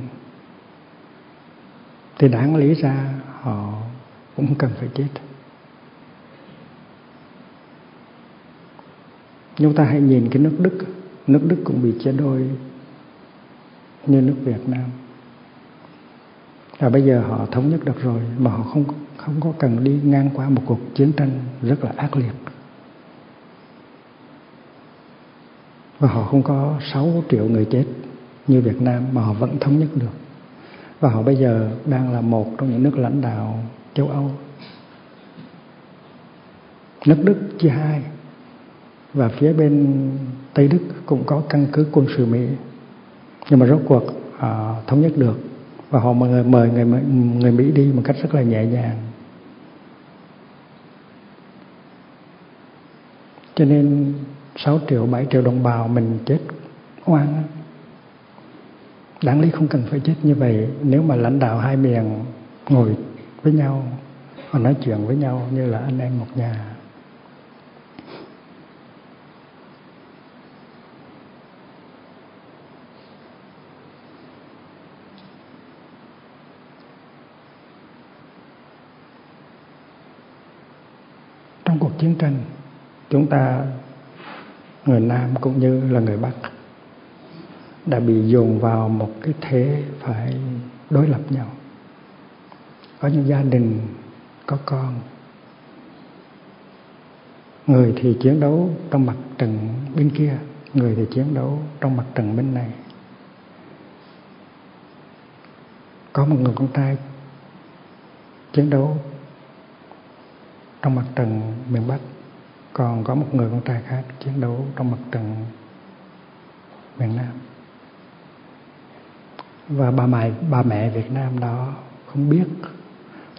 thì đáng lý ra họ cũng cần phải chết. Chúng ta hãy nhìn cái nước Đức nước Đức cũng bị chia đôi như nước Việt Nam. Và bây giờ họ thống nhất được rồi, mà họ không không có cần đi ngang qua một cuộc chiến tranh rất là ác liệt. Và họ không có 6 triệu người chết như Việt Nam mà họ vẫn thống nhất được. Và họ bây giờ đang là một trong những nước lãnh đạo châu Âu. Nước Đức chia hai. Và phía bên Tây Đức cũng có căn cứ quân sự Mỹ. Nhưng mà rốt cuộc họ thống nhất được. Và họ mời mời người người Mỹ đi một cách rất là nhẹ nhàng. Cho nên 6 triệu 7 triệu đồng bào mình chết oan đáng lý không cần phải chết như vậy. Nếu mà lãnh đạo hai miền ngồi với nhau và nói chuyện với nhau như là anh em một nhà. Trong cuộc chiến tranh, chúng ta, người Nam cũng như là người Bắc đã bị dồn vào một cái thế phải đối lập nhau. Có những gia đình có con, người thì chiến đấu trong mặt trận bên kia, người thì chiến đấu trong mặt trận bên này. Có một người con trai chiến đấu trong mặt trận miền Bắc, còn có một người con trai khác chiến đấu trong mặt trận miền Nam và bà mẹ bà mẹ Việt Nam đó không biết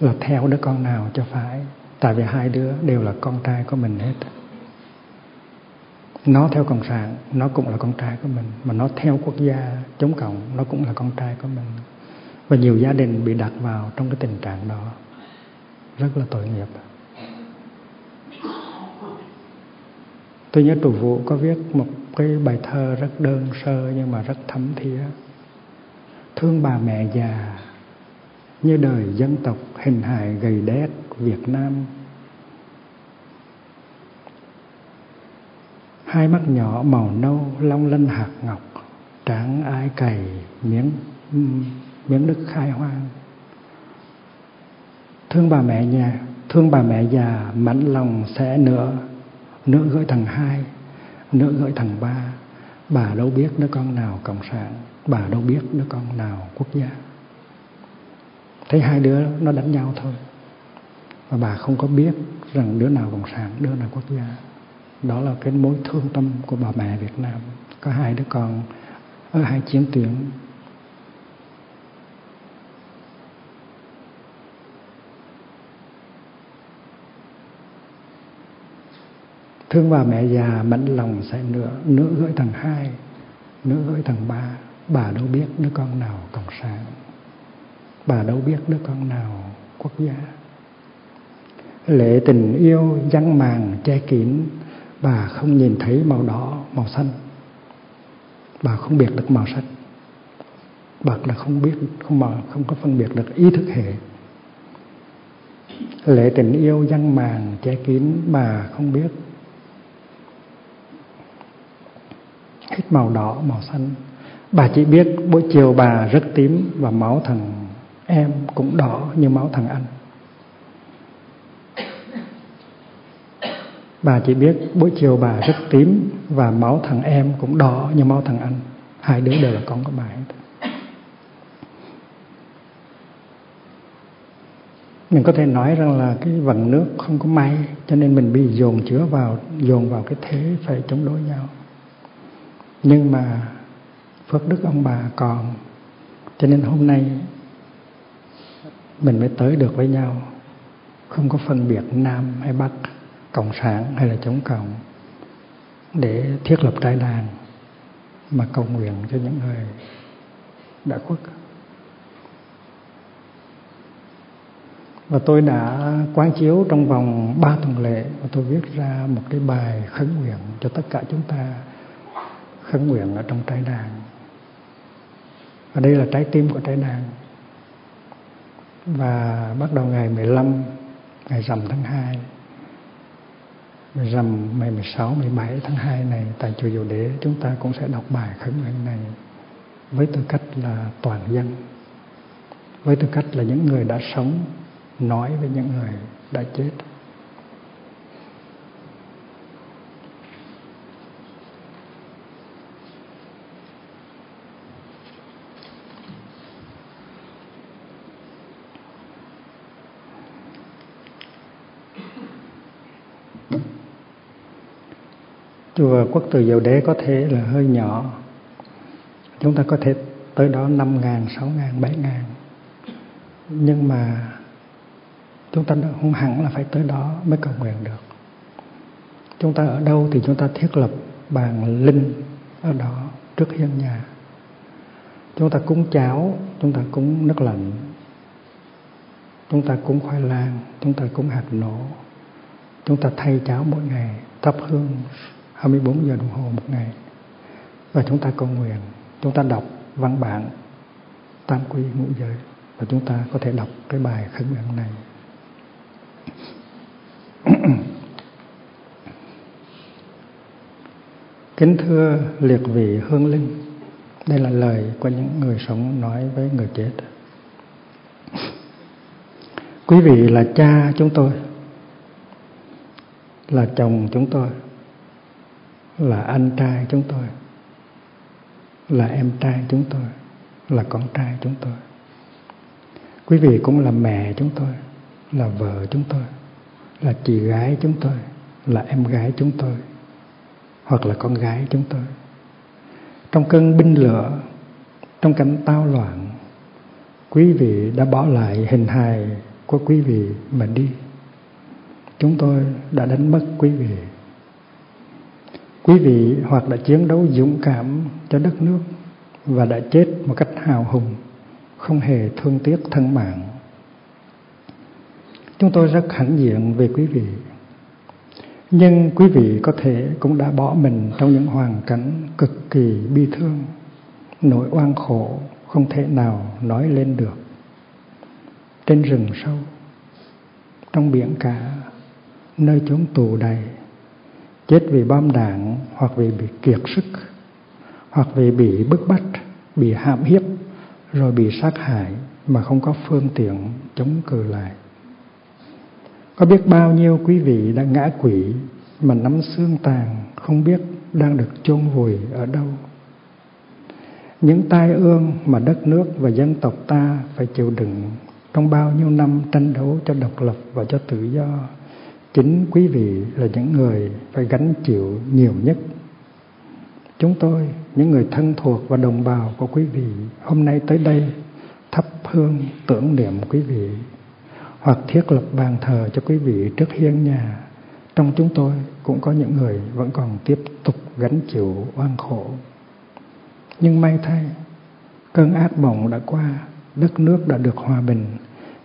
là theo đứa con nào cho phải. Tại vì hai đứa đều là con trai của mình hết. Nó theo cộng sản, nó cũng là con trai của mình. Mà nó theo quốc gia chống cộng, nó cũng là con trai của mình. Và nhiều gia đình bị đặt vào trong cái tình trạng đó. Rất là tội nghiệp. Tôi nhớ trụ vũ có viết một cái bài thơ rất đơn sơ nhưng mà rất thấm thía thương bà mẹ già như đời dân tộc hình hài gầy đét của Việt Nam. Hai mắt nhỏ màu nâu, long lanh hạt ngọc, tráng ai cày, miếng miếng đất khai hoang. Thương bà mẹ nhà, thương bà mẹ già mảnh lòng sẽ nữa nữa gửi thằng hai nữa gửi thằng ba. Bà đâu biết đứa con nào cộng sản bà đâu biết đứa con nào quốc gia. Thấy hai đứa nó đánh nhau thôi. Và bà không có biết rằng đứa nào cộng sản, đứa nào quốc gia. Đó là cái mối thương tâm của bà mẹ Việt Nam. Có hai đứa con ở hai chiến tuyến. Thương bà mẹ già mẫn lòng sẽ nữa nữa gửi thằng hai nữa gửi thằng ba bà đâu biết đứa con nào cộng sản. Bà đâu biết đứa con nào quốc gia. Lệ tình yêu vắng màng che kín, bà không nhìn thấy màu đỏ, màu xanh. Bà không biệt được màu sắc. Bà là không biết, không mà không có phân biệt được ý thức hệ. Lệ tình yêu vắng màng che kín, bà không biết. Hết màu đỏ, màu xanh bà chỉ biết buổi chiều bà rất tím và máu thằng em cũng đỏ như máu thằng anh. Bà chỉ biết buổi chiều bà rất tím và máu thằng em cũng đỏ như máu thằng anh. Hai đứa đều là con của bà hết. Mình có thể nói rằng là cái vận nước không có may, cho nên mình bị dồn chứa vào, dồn vào cái thế phải chống đối nhau. Nhưng mà phước đức ông bà còn. Cho nên hôm nay mình mới tới được với nhau. Không có phân biệt nam hay bắc, cộng sản hay là chống cộng, để thiết lập trai đàn mà cầu nguyện cho những người đã khuất. Và tôi đã quán chiếu trong vòng 3 tuần lễ và tôi viết ra một cái bài khấn nguyện cho tất cả chúng ta khấn nguyện ở trong trai đàn và đây là trái tim của trái đàn và bắt đầu ngày 15 ngày rằm tháng 2 rằm ngày 16, 17 tháng 2 này tại chùa Dầu Đế chúng ta cũng sẽ đọc bài khấn nguyện này với tư cách là toàn dân với tư cách là những người đã sống nói với những người đã chết. Chùa quốc từ diệu đế có thể là hơi nhỏ. Chúng ta có thể tới đó năm ngàn, sáu ngàn, bảy ngàn. Nhưng mà chúng ta không hẳn là phải tới đó mới cầu nguyện được. Chúng ta ở đâu thì chúng ta thiết lập bàn linh ở đó trước hiên nhà. Chúng ta cúng cháo, chúng ta cúng nước lạnh. Chúng ta cúng khoai lang, chúng ta cúng hạt nổ. Chúng ta thay cháo mỗi ngày, thắp hương 24 giờ đồng hồ một ngày. Và chúng ta cầu nguyện, chúng ta đọc văn bản tam quy ngũ giới và chúng ta có thể đọc cái bài khấn nguyện này *clears throat* kính thưa liệt vị hương linh, đây là lời của những người sống nói với người chết. *clears throat* Quý vị là cha chúng tôi, là chồng chúng tôi là anh trai chúng tôi, là em trai chúng tôi, là con trai chúng tôi. Quý vị cũng là mẹ chúng tôi, là vợ chúng tôi, là chị gái chúng tôi, là em gái chúng tôi, hoặc là con gái chúng tôi. Trong cơn binh lửa, trong cảnh tao loạn, quý vị đã bỏ lại hình hài của quý vị mà đi. Chúng tôi đã đánh mất quý vị quý vị hoặc đã chiến đấu dũng cảm cho đất nước và đã chết một cách hào hùng, không hề thương tiếc thân mạng. Chúng tôi rất hãnh diện về quý vị. Nhưng quý vị có thể cũng đã bỏ mình trong những hoàn cảnh cực kỳ bi thương, nỗi oan khổ không thể nào nói lên được. Trên rừng sâu, trong biển cả, nơi chốn tù đầy chết vì bom đạn, hoặc vì bị kiệt sức, hoặc vì bị bức bách, bị hãm hiếp, rồi bị sát hại mà không có phương tiện chống cự lại. Có biết bao nhiêu quý vị đã ngã quỷ mà nắm xương tàn, không biết đang được chôn vùi ở đâu. Những tai ương mà đất nước và dân tộc ta phải chịu đựng trong bao nhiêu năm tranh đấu cho độc lập và cho tự do chính quý vị là những người phải gánh chịu nhiều nhất. Chúng tôi, những người thân thuộc và đồng bào của quý vị, hôm nay tới đây, thắp hương tưởng niệm quý vị, hoặc thiết lập bàn thờ cho quý vị trước hiên nhà. Trong chúng tôi cũng có những người vẫn còn tiếp tục gánh chịu oan khổ. Nhưng may thay, cơn ác mộng đã qua, đất nước đã được hòa bình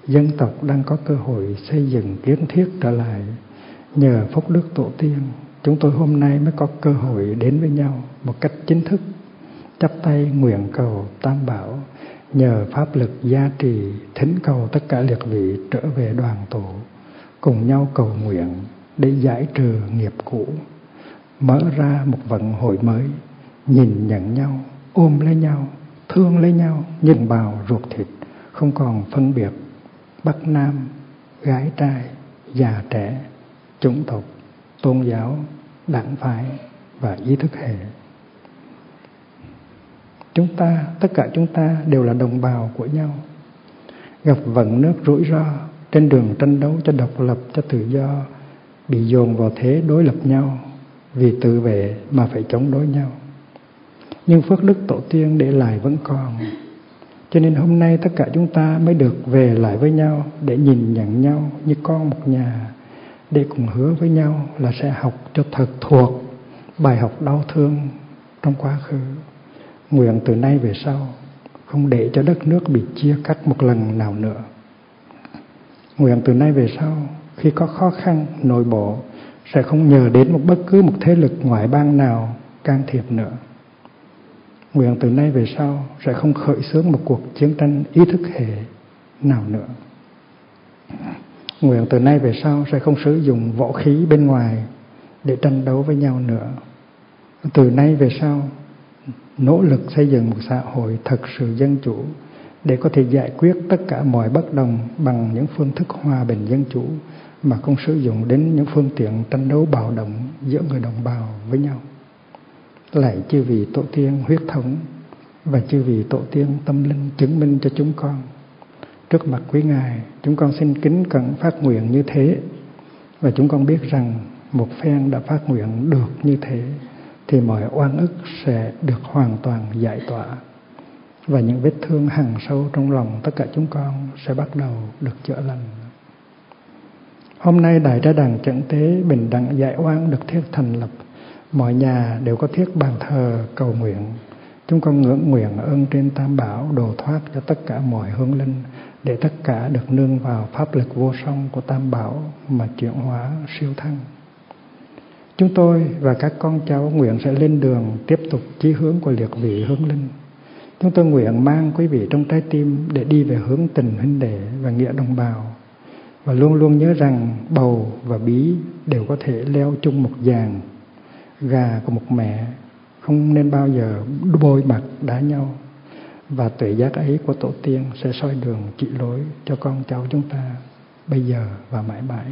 dân tộc đang có cơ hội xây dựng kiến thiết trở lại. Nhờ phúc đức tổ tiên, chúng tôi hôm nay mới có cơ hội đến với nhau một cách chính thức. Chắp tay nguyện cầu tam bảo, nhờ pháp lực gia trì thính cầu tất cả liệt vị trở về đoàn tổ cùng nhau cầu nguyện để giải trừ nghiệp cũ. Mở ra một vận hội mới, nhìn nhận nhau, ôm lấy nhau, thương lấy nhau, nhìn bào ruột thịt, không còn phân biệt bắc nam, gái trai, già trẻ, chủng tộc, tôn giáo, đảng phái và ý thức hệ. Chúng ta, tất cả chúng ta đều là đồng bào của nhau. Gặp vận nước rủi ro trên đường tranh đấu cho độc lập, cho tự do, bị dồn vào thế đối lập nhau vì tự vệ mà phải chống đối nhau. Nhưng phước đức tổ tiên để lại vẫn còn cho nên hôm nay tất cả chúng ta mới được về lại với nhau để nhìn nhận nhau như con một nhà, để cùng hứa với nhau là sẽ học cho thật thuộc bài học đau thương trong quá khứ. Nguyện từ nay về sau không để cho đất nước bị chia cắt một lần nào nữa. Nguyện từ nay về sau khi có khó khăn, nội bộ, sẽ không nhờ đến một bất cứ một thế lực ngoại bang nào can thiệp nữa nguyện từ nay về sau sẽ không khởi xướng một cuộc chiến tranh ý thức hệ nào nữa nguyện từ nay về sau sẽ không sử dụng võ khí bên ngoài để tranh đấu với nhau nữa từ nay về sau, nỗ lực xây dựng một xã hội thật sự dân chủ để có thể giải quyết tất cả mọi bất đồng bằng những phương thức hòa bình dân chủ mà không sử dụng đến những phương tiện tranh đấu bạo động giữa người đồng bào với nhau. Lại chư vị tổ tiên huyết thống và chư vị tổ tiên tâm linh chứng minh cho chúng con. Trước mặt quý Ngài, chúng con xin kính cẩn phát nguyện như thế và chúng con biết rằng một phen đã phát nguyện được như thế thì mọi oan ức sẽ được hoàn toàn giải tỏa và những vết thương hằn sâu trong lòng tất cả chúng con sẽ bắt đầu được chữa lành. Hôm nay Đại Tra Đàn Trận Tế Bình Đẳng Giải Oan được thiết thành lập. Mọi nhà đều có thiết bàn thờ cầu nguyện. Chúng con ngưỡng nguyện ơn trên Tam Bảo đồ thoát cho tất cả mọi hướng linh, để tất cả được nương vào pháp lực vô song của Tam Bảo mà chuyển hóa siêu thăng. Chúng tôi và các con cháu nguyện sẽ lên đường tiếp tục chí hướng của liệt vị hướng linh. Chúng tôi nguyện mang quý vị trong trái tim để đi về hướng tình huynh đệ và nghĩa đồng bào và luôn luôn nhớ rằng bầu và bí đều có thể leo chung một giàn gà của một mẹ không nên bao giờ bôi mặt đá nhau. Và tuệ giác ấy của tổ tiên sẽ soi đường chỉ lối cho con cháu chúng ta bây giờ và mãi mãi.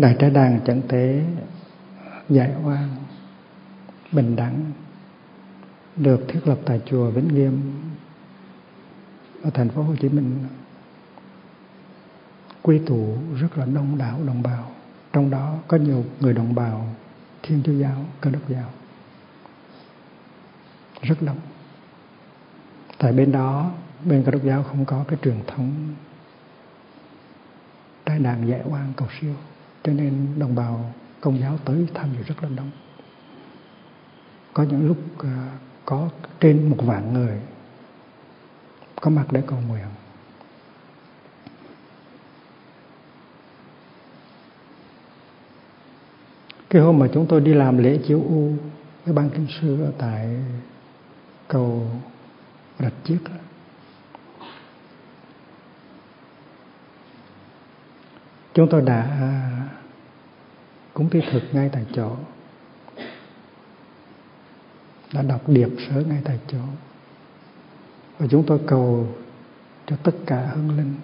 Đại Trái Đàn chẳng Tế Giải Oan, Bình Đẳng, được thiết lập tại chùa Vĩnh Nghiêm ở thành phố Hồ Chí Minh. Quy tụ rất là đông đảo đồng bào, trong đó có nhiều người đồng bào thiên chúa giáo, cơ đốc giáo. Rất đông. Tại bên đó, bên cơ đốc giáo không có cái truyền thống trái đàn giải oan cầu siêu cho nên đồng bào công giáo tới tham dự rất là đông. Có những lúc à, có trên một vạn người có mặt để cầu nguyện. Cái hôm mà chúng tôi đi làm lễ chiếu u với ban kinh sư ở tại cầu rạch chiếc chúng tôi đã cũng thi thực ngay tại chỗ. Đã đọc điệp sớ ngay tại chỗ. Và chúng tôi cầu cho tất cả hương linh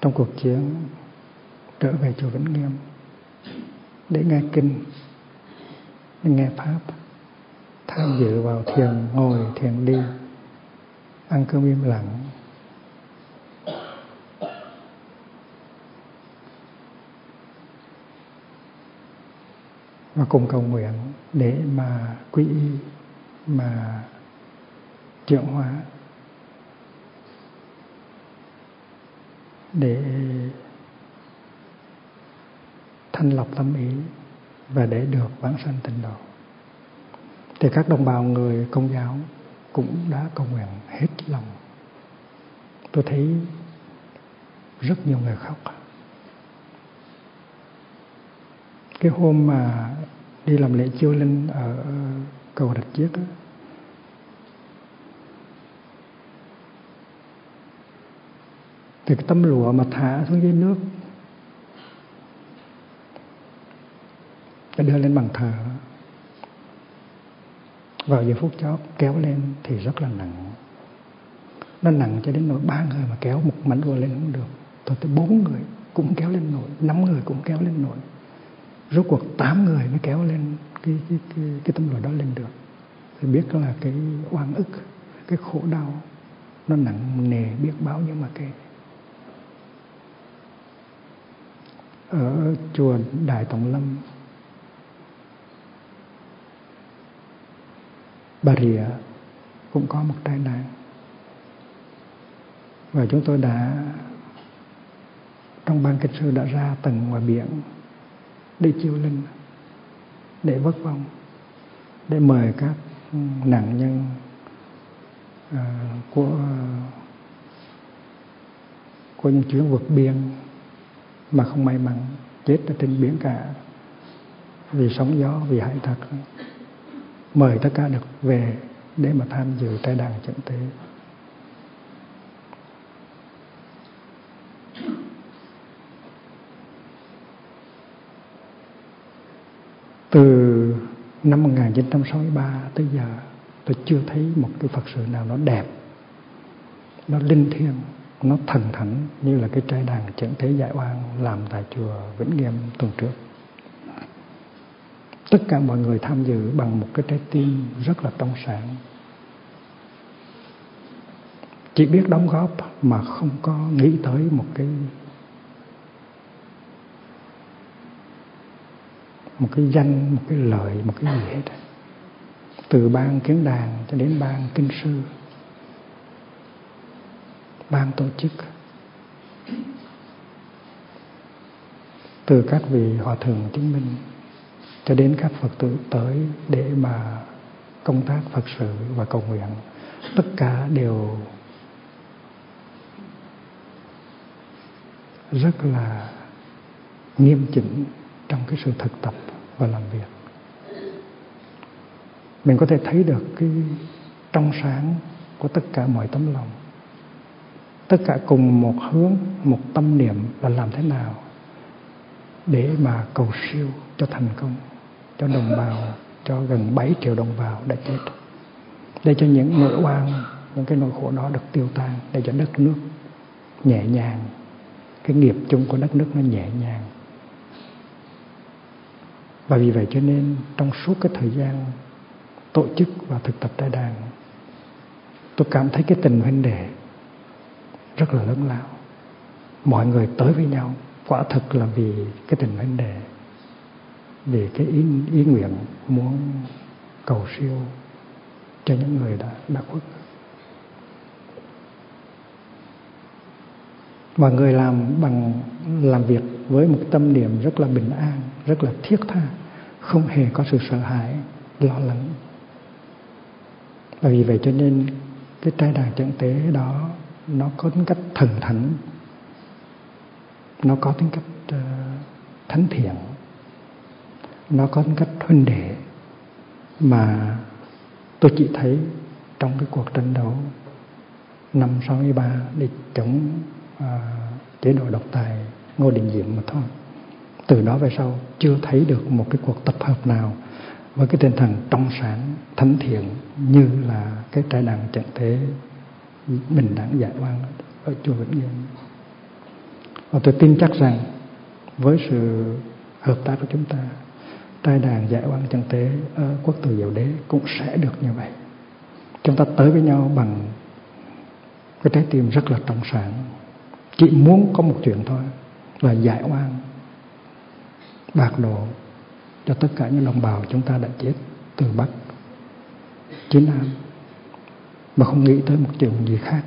trong cuộc chiến trở về chùa Vĩnh Nghiêm để nghe kinh, để nghe pháp, tham dự vào thiền ngồi, thiền đi, ăn cơm im lặng. Và cùng cầu nguyện để mà quy y, mà triệu hóa. Để thanh lọc tâm ý và để được vãng sanh tịnh độ. Thì các đồng bào người công giáo cũng đã cầu nguyện hết lòng. Tôi thấy rất nhiều người khóc. Cái hôm mà đi làm lễ chiêu linh ở cầu rạch chiếc đó, cái tấm lụa mà thả xuống dưới nước đưa lên bằng thờ. Vào giờ phút chót kéo lên thì rất là nặng. Nó nặng cho đến nỗi ba người mà kéo một mảnh lụa lên cũng được. Thôi tới bốn người cũng kéo lên nổi năm người cũng kéo lên nổi rốt cuộc tám người mới kéo lên cái cái cái, cái tấm lụa đó lên được. Thì biết là cái oan ức cái khổ đau nó nặng nề biết bao nhiêu mà kể. Ở chùa Đại Tổng Lâm Bà Rịa cũng có một tai nạn. Và chúng tôi đã trong ban kinh sư đã ra tầng ngoài biển đi chiêu linh để vất vong để mời các nạn nhân uh, của à, của những chuyến vượt biên mà không may mắn chết ở trên biển cả vì sóng gió vì hải tặc. Mời tất cả được về để mà tham dự tai đàn trận tế. Từ năm 1963 tới giờ, tôi chưa thấy một cái Phật sự nào nó đẹp, nó linh thiêng, nó thần thánh như là cái trai đàn trận thế giải oan làm tại chùa Vĩnh Nghiêm tuần trước. Tất cả mọi người tham dự bằng một cái trái tim rất là trong sáng. Chỉ biết đóng góp mà không có nghĩ tới một cái một cái danh, một cái lợi, một cái gì hết từ ban kiến đàn cho đến ban kinh sư, ban tổ chức. Từ các vị hòa thượng chứng minh cho đến các phật tử tới để mà công tác phật sự và cầu nguyện, tất cả đều rất là nghiêm chỉnh trong cái sự thực tập và làm việc. Mình có thể thấy được cái trong sáng của tất cả mọi tấm lòng. Tất cả cùng một hướng, một tâm niệm là làm thế nào để mà cầu siêu cho thành công, cho đồng bào, cho gần 7 triệu đồng bào đã chết. Để cho những nỗi oan, những cái nỗi khổ đó được tiêu tan, để cho đất nước nhẹ nhàng, cái nghiệp chung của đất nước nó nhẹ nhàng và vì vậy cho nên trong suốt cái thời gian tổ chức và thực tập tại đàn tôi cảm thấy cái tình huynh đệ rất là lớn lao. Mọi người tới với nhau quả thực là vì cái tình huynh đệ vì cái ý, ý nguyện muốn cầu siêu cho những người đã đã khuất. Và người làm bằng làm việc với một tâm niệm rất là bình an rất là thiết tha không hề có sự sợ hãi lo lắng. Và vì vậy cho nên cái trai đàn trận tế đó nó có tính cách thần thánh. Nó có tính cách uh, thánh thiện. Nó có tính cách huynh đệ mà tôi chỉ thấy trong cái cuộc tranh đấu năm 63 để chống uh, chế độ độc tài Ngô Đình Diệm mà thôi. Từ đó về sau chưa thấy được một cái cuộc tập hợp nào với cái tinh thần trong sáng, thánh thiện như là cái trái đàn trận thế bình đẳng giải oan ở chùa Vĩnh Nghiêm và tôi tin chắc rằng với sự hợp tác của chúng ta, trai đàn giải oan chân tế ở quốc tử diệu đế cũng sẽ được như vậy. Chúng ta tới với nhau bằng cái trái tim rất là trong sáng. Chỉ muốn có một chuyện thôi là giải oan bạc độ cho tất cả những đồng bào chúng ta đã chết từ Bắc. Chiến Nam mà không nghĩ tới một chuyện gì khác.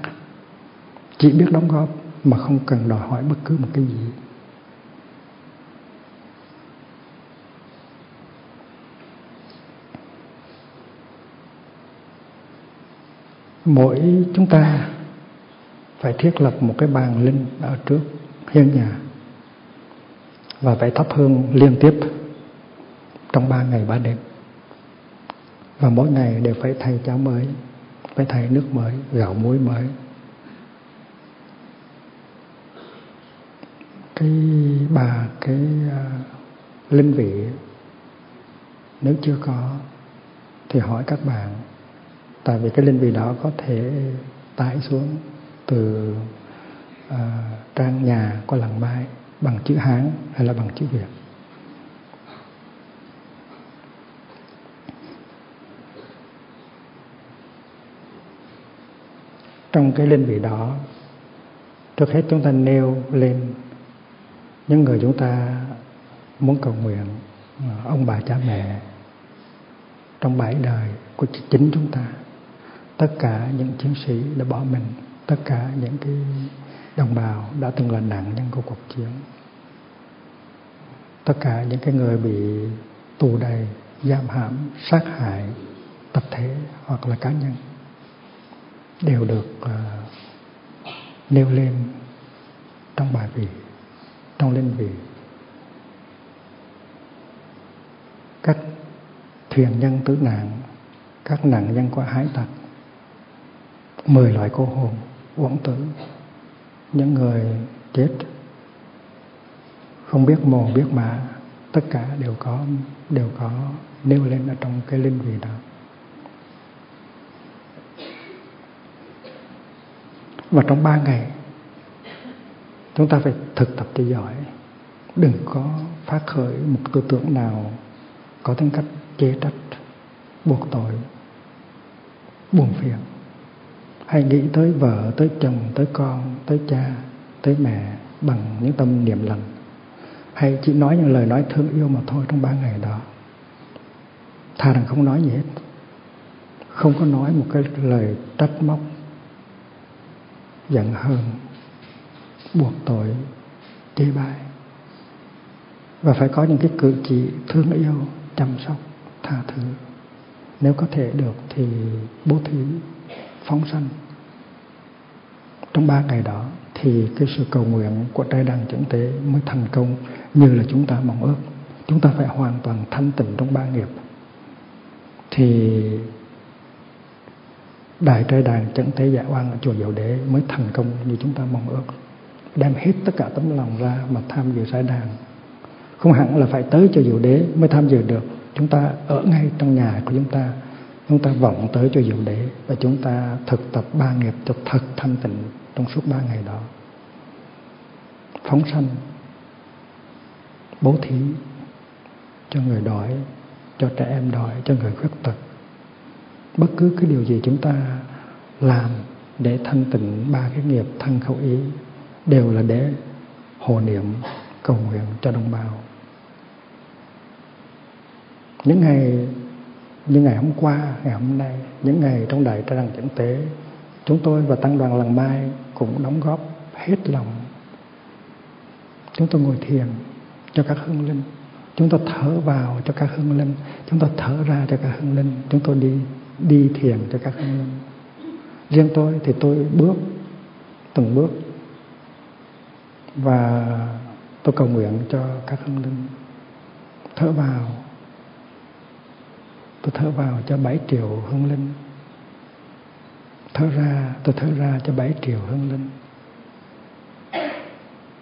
Chỉ biết đóng góp mà không cần đòi hỏi bất cứ một cái gì. Mỗi chúng ta phải thiết lập một cái bàn linh ở trước hiên nhà và phải thắp hương liên tiếp trong ba ngày ba đêm. Và mỗi ngày đều phải thay cháo mới phải thay nước mới gạo muối mới. Cái bà cái uh, linh vị nếu chưa có thì hỏi các bạn tại vì cái linh vị đó có thể tải xuống từ uh, trang nhà của làng mai bằng chữ hán hay là bằng chữ việt. Trong cái linh vị đó, trước hết chúng ta nêu lên những người chúng ta muốn cầu nguyện à, ông bà cha mẹ trong bảy đời của chính chúng ta. Tất cả những chiến sĩ đã bỏ mình, tất cả những cái đồng bào đã từng là nạn nhân của cuộc chiến. Tất cả những cái người bị tù đầy giam hãm sát hại tập thể hoặc là cá nhân đều được uh, nêu lên trong bài vị trong linh vị. Các thuyền nhân tử nạn các nạn nhân của hải tặc mười loại cô hồn uổng tử những người chết, không biết mồ, biết mã tất cả đều có đều có nêu lên ở trong cái linh vị đó. Và trong ba ngày, chúng ta phải thực tập cho giỏi. Đừng có phát khởi một tư tưởng nào có tính cách chế trách, buộc tội, buồn phiền hay nghĩ tới vợ, tới chồng, tới con, tới cha, tới mẹ bằng những tâm niệm lành. Hay chỉ nói những lời nói thương yêu mà thôi trong ba ngày đó. Thà rằng không nói gì hết. Không có nói một cái lời trách móc, giận hờn, buộc tội, chê bai. Và phải có những cái cử chỉ thương yêu, chăm sóc, tha thứ. Nếu có thể được thì bố thí phóng sanh. Trong ba ngày đó thì cái sự cầu nguyện của trai đàn chẳng tế mới thành công như là chúng ta mong ước. Chúng ta phải hoàn toàn thanh tịnh trong ba nghiệp. Thì đại trai đàn chẳng Thế giải dạ oan ở chùa Diệu Đế mới thành công như chúng ta mong ước. Đem hết tất cả tấm lòng ra mà tham dự giải đàn. Không hẳn là phải tới cho Diệu Đế mới tham dự được. Chúng ta ở ngay trong nhà của chúng ta chúng ta vọng tới cho diệu Đế và chúng ta thực tập ba nghiệp cho thật thanh tịnh trong suốt ba ngày đó. Phóng sanh, bố thí cho người đói, cho trẻ em đói, cho người khuyết tật. Bất cứ cái điều gì chúng ta làm để thanh tịnh ba cái nghiệp thân khẩu ý đều là để hồ niệm, cầu nguyện cho đồng bào. Những ngày như ngày hôm qua, ngày hôm nay, những ngày trong đại tra đàn chẳng tế, chúng tôi và tăng đoàn lần mai cũng đóng góp hết lòng. Chúng tôi ngồi thiền cho các hương linh. Chúng tôi thở vào cho các hương linh. Chúng tôi thở ra cho các hương linh. Chúng tôi đi đi thiền cho các hương linh. Riêng tôi thì tôi bước, từng bước. Và tôi cầu nguyện cho các hương linh. Thở vào tôi thở vào cho bảy triệu hương linh. Thở ra, tôi thở ra cho bảy triệu hương linh.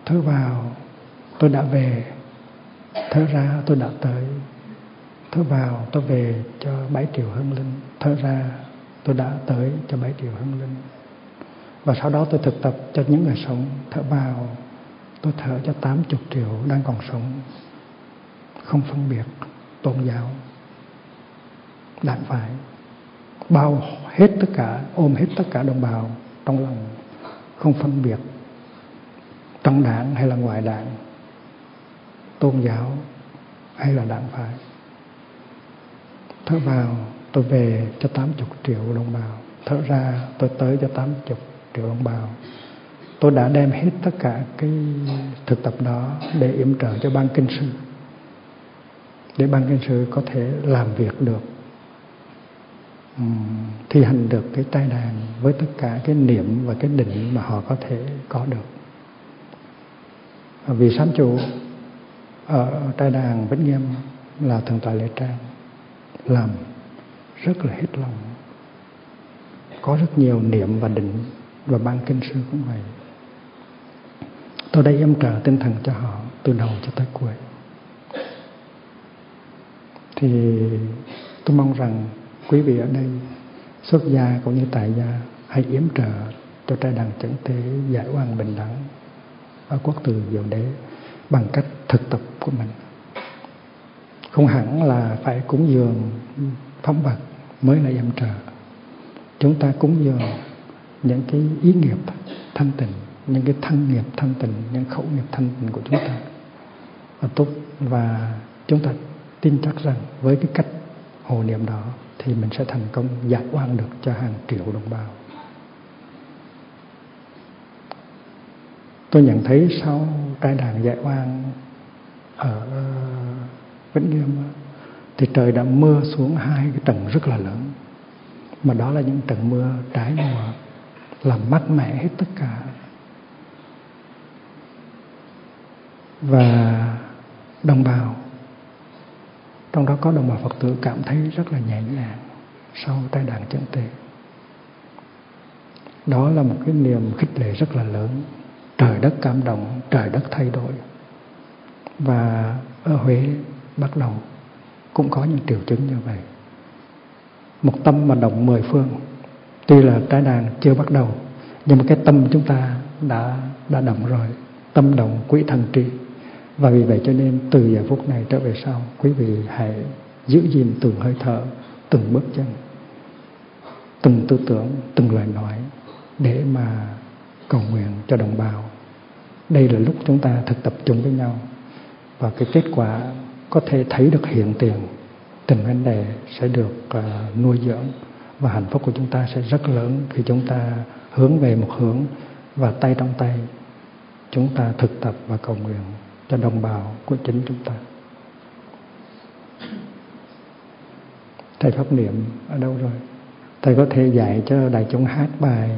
Thở vào, tôi đã về. Thở ra, tôi đã tới. Thở vào, tôi về cho bảy triệu hương linh. Thở ra, tôi đã tới cho bảy triệu hương linh. Và sau đó tôi thực tập cho những người sống. Thở vào, tôi thở cho tám chục triệu đang còn sống. Không phân biệt tôn giáo đảng phải bao hết tất cả, ôm hết tất cả đồng bào trong lòng không phân biệt, trong đảng hay là ngoài đảng, tôn giáo hay là đảng phái thở vào, tôi về cho 80 triệu đồng bào. Thở ra, tôi tới cho 80 triệu đồng bào. Tôi đã đem hết tất cả cái thực tập đó để yểm trợ cho ban kinh sư, để ban kinh sư có thể làm việc được thi hành được cái tai đàn với tất cả cái niệm và cái định mà họ có thể có được. Vì sám chủ ở tai đàn Vĩnh Nghiêm là thượng tọa lễ trang, làm rất là hết lòng. Có rất nhiều niệm và định và ban kinh sư cũng vậy. Tôi đây em trợ tinh thần cho họ từ đầu cho tới cuối. Thì tôi mong rằng quý vị ở đây, xuất gia cũng như tại gia, hãy yếm trợ cho trai đàn chẩn tế giải oan bình đẳng ở quốc từ diệu đế bằng cách thực tập của mình. Không hẳn là phải cúng dường phóng vật mới là yểm trợ. Chúng ta cúng dường những cái ý nghiệp thanh tịnh, những cái thân nghiệp thanh tịnh, những khẩu nghiệp thanh tịnh của chúng ta và tốt. Và chúng ta tin chắc rằng với cái cách hồ niệm đó thì mình sẽ thành công giải oan được cho hàng triệu đồng bào. Tôi nhận thấy sau trai đàn giải oan ở Vĩnh Nghiêm thì trời đã mưa xuống hai cái trận rất là lớn. Mà đó là những trận mưa trái mùa, làm mát mẻ hết tất cả. Và đồng bào trong đó có đồng bào Phật tử cảm thấy rất là nhẹ nhàng sau tai nạn chân tề đó là một cái niềm khích lệ rất là lớn. Trời đất cảm động, trời đất thay đổi. Và ở Huế bắt đầu cũng có những triệu chứng như vậy. Một tâm mà động mười phương, tuy là trái đàn chưa bắt đầu, nhưng mà cái tâm chúng ta đã đã động rồi. Tâm động quỹ thần trị và vì vậy cho nên từ giờ phút này trở về sau quý vị hãy giữ gìn từng hơi thở từng bước chân từng tư tưởng từng lời nói để mà cầu nguyện cho đồng bào. Đây là lúc chúng ta thực tập chung với nhau. Và cái kết quả có thể thấy được hiện tiền tình vấn đề sẽ được uh, nuôi dưỡng và hạnh phúc của chúng ta sẽ rất lớn khi chúng ta hướng về một hướng và tay trong tay chúng ta thực tập và cầu nguyện cho đồng bào của chính chúng ta. Thầy pháp niệm ở đâu rồi? Thầy có thể dạy cho đại chúng hát bài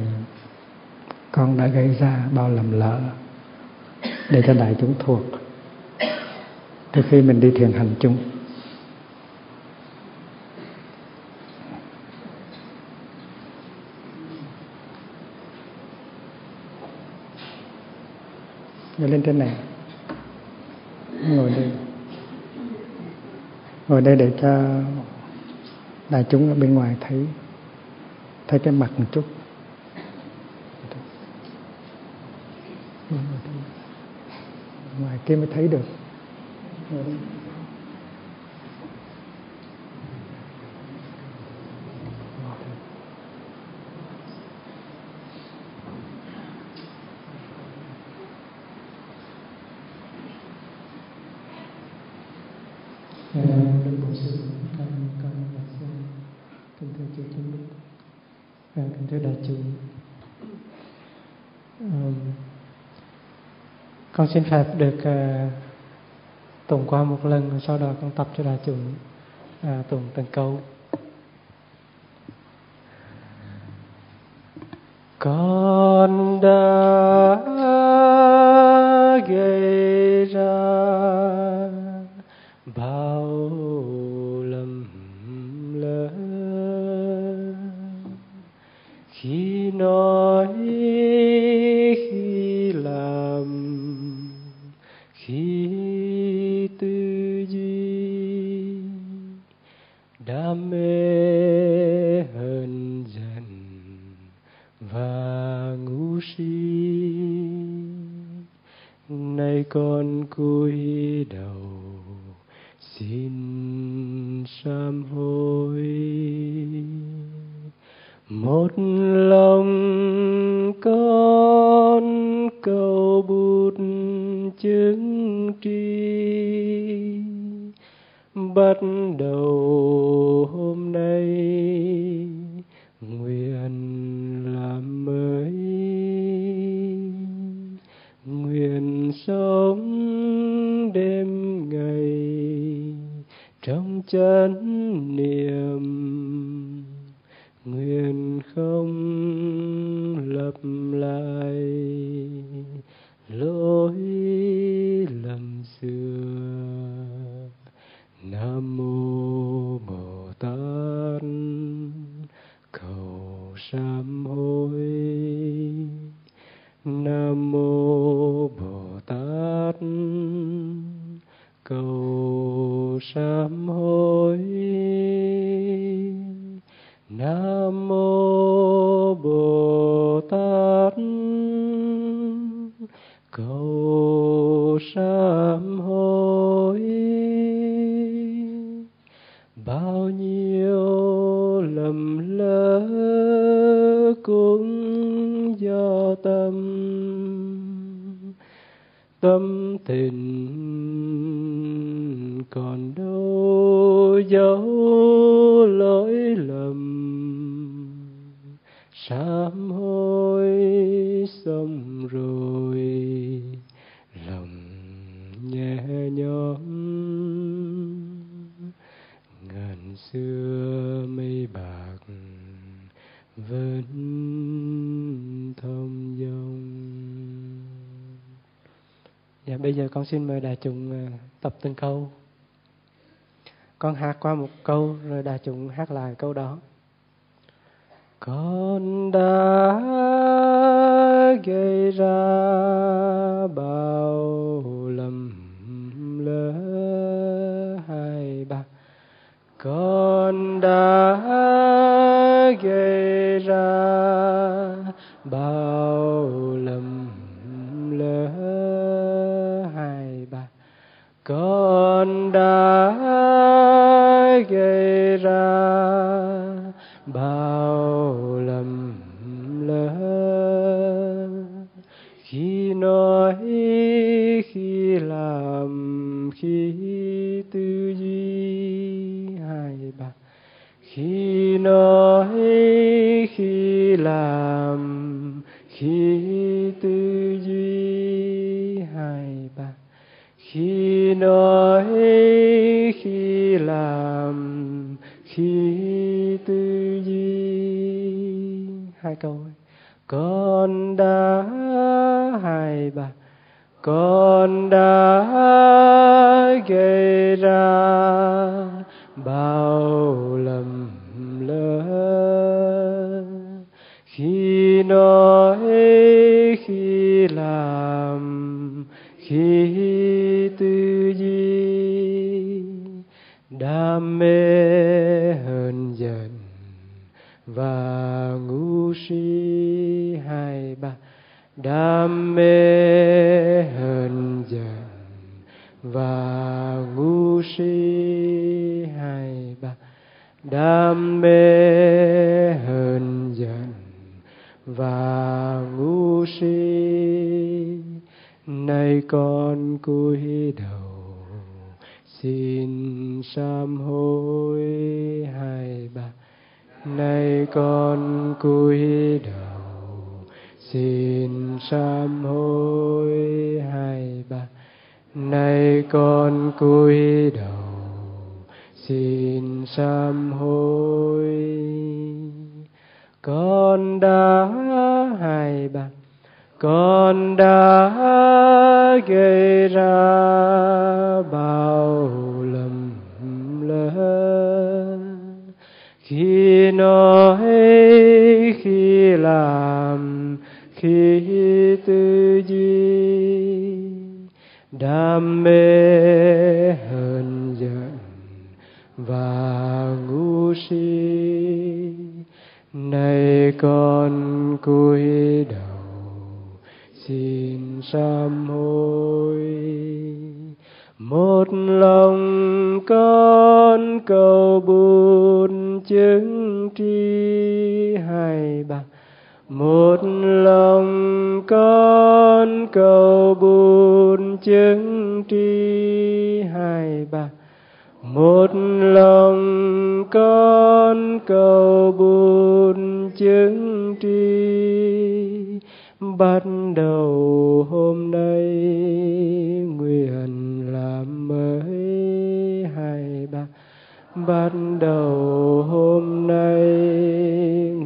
con đã gây ra bao lầm lỡ để cho đại chúng thuộc trước khi mình đi thiền hành chung. Ngồi lên trên này. Ngồi đây. Ngồi đây để cho đại chúng ở bên ngoài thấy thấy cái mặt một chút. Ngoài kia mới thấy được. Ngồi đây Sư, con con là sư, kính thưa chư tôn đức, à, kính thưa đại chúng. Um, con xin phép được uh, tụng qua một lần, sau đó con tập cho đại chúng uh, à, tụng từng câu. Con đã xưa mây bạc vẫn thông dòng. dạ bây giờ con xin mời đại chúng à, tập từng câu con hát qua một câu rồi đại chúng hát lại câu đó con đã gây ra bao lầm con đã gây ra bao làm khi tư duy hai ba khi nói khi làm khi tư duy. Hai câu con đã hai ba con đã gây ra bao làm khi tư duy đam mê hơn giận và ngu si hai ba, đam mê hơn giận và ngu si hai ba, đam mê hơn giận và ngu si nay con cúi đầu, xin sám hối hai ba nay con cúi đầu, xin sám hối hai ba nay con cúi đầu, xin sám hối. Con đã hai bạn con đã gây ra bao lầm lỡ khi nói, khi làm, khi tư duy, đam mê hơn giận và ngu si nay con cúi đầu xin sám hối. Một lòng con cầu buồn chứng tri hai ba một lòng con cầu buồn chứng tri hai ba một lòng con cầu buồn chứng tri bắt đầu hôm nay, nguyện làm mới hai ba. Bắt đầu hôm nay,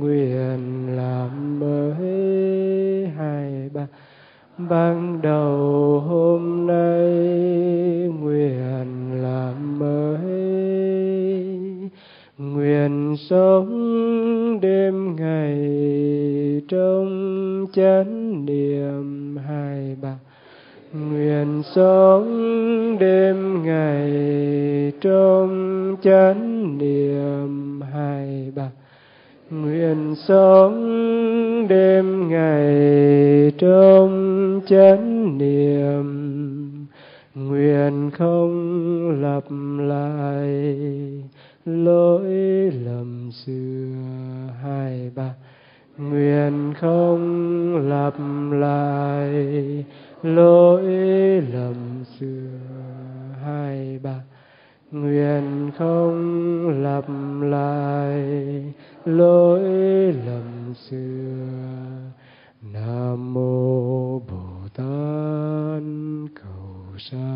nguyện làm mới hai ba. Ban đầu hôm nay, nguyện làm mới. Nguyện sống đêm ngày trong chánh niệm hai ba nguyện sống đêm ngày trong chánh niệm hai ba nguyện sống đêm ngày trong chánh niệm nguyện không lặp lại lỗi lầm xưa hai ba nguyện không lặp lại lỗi lầm xưa hai ba nguyện không lặp lại lỗi lầm xưa nam mô bồ tát cầu Sa.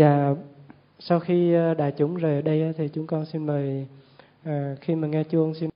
Dạ, sau khi ờ, đại chúng rời đây thì chúng con xin mời ờ, khi mà nghe chuông xin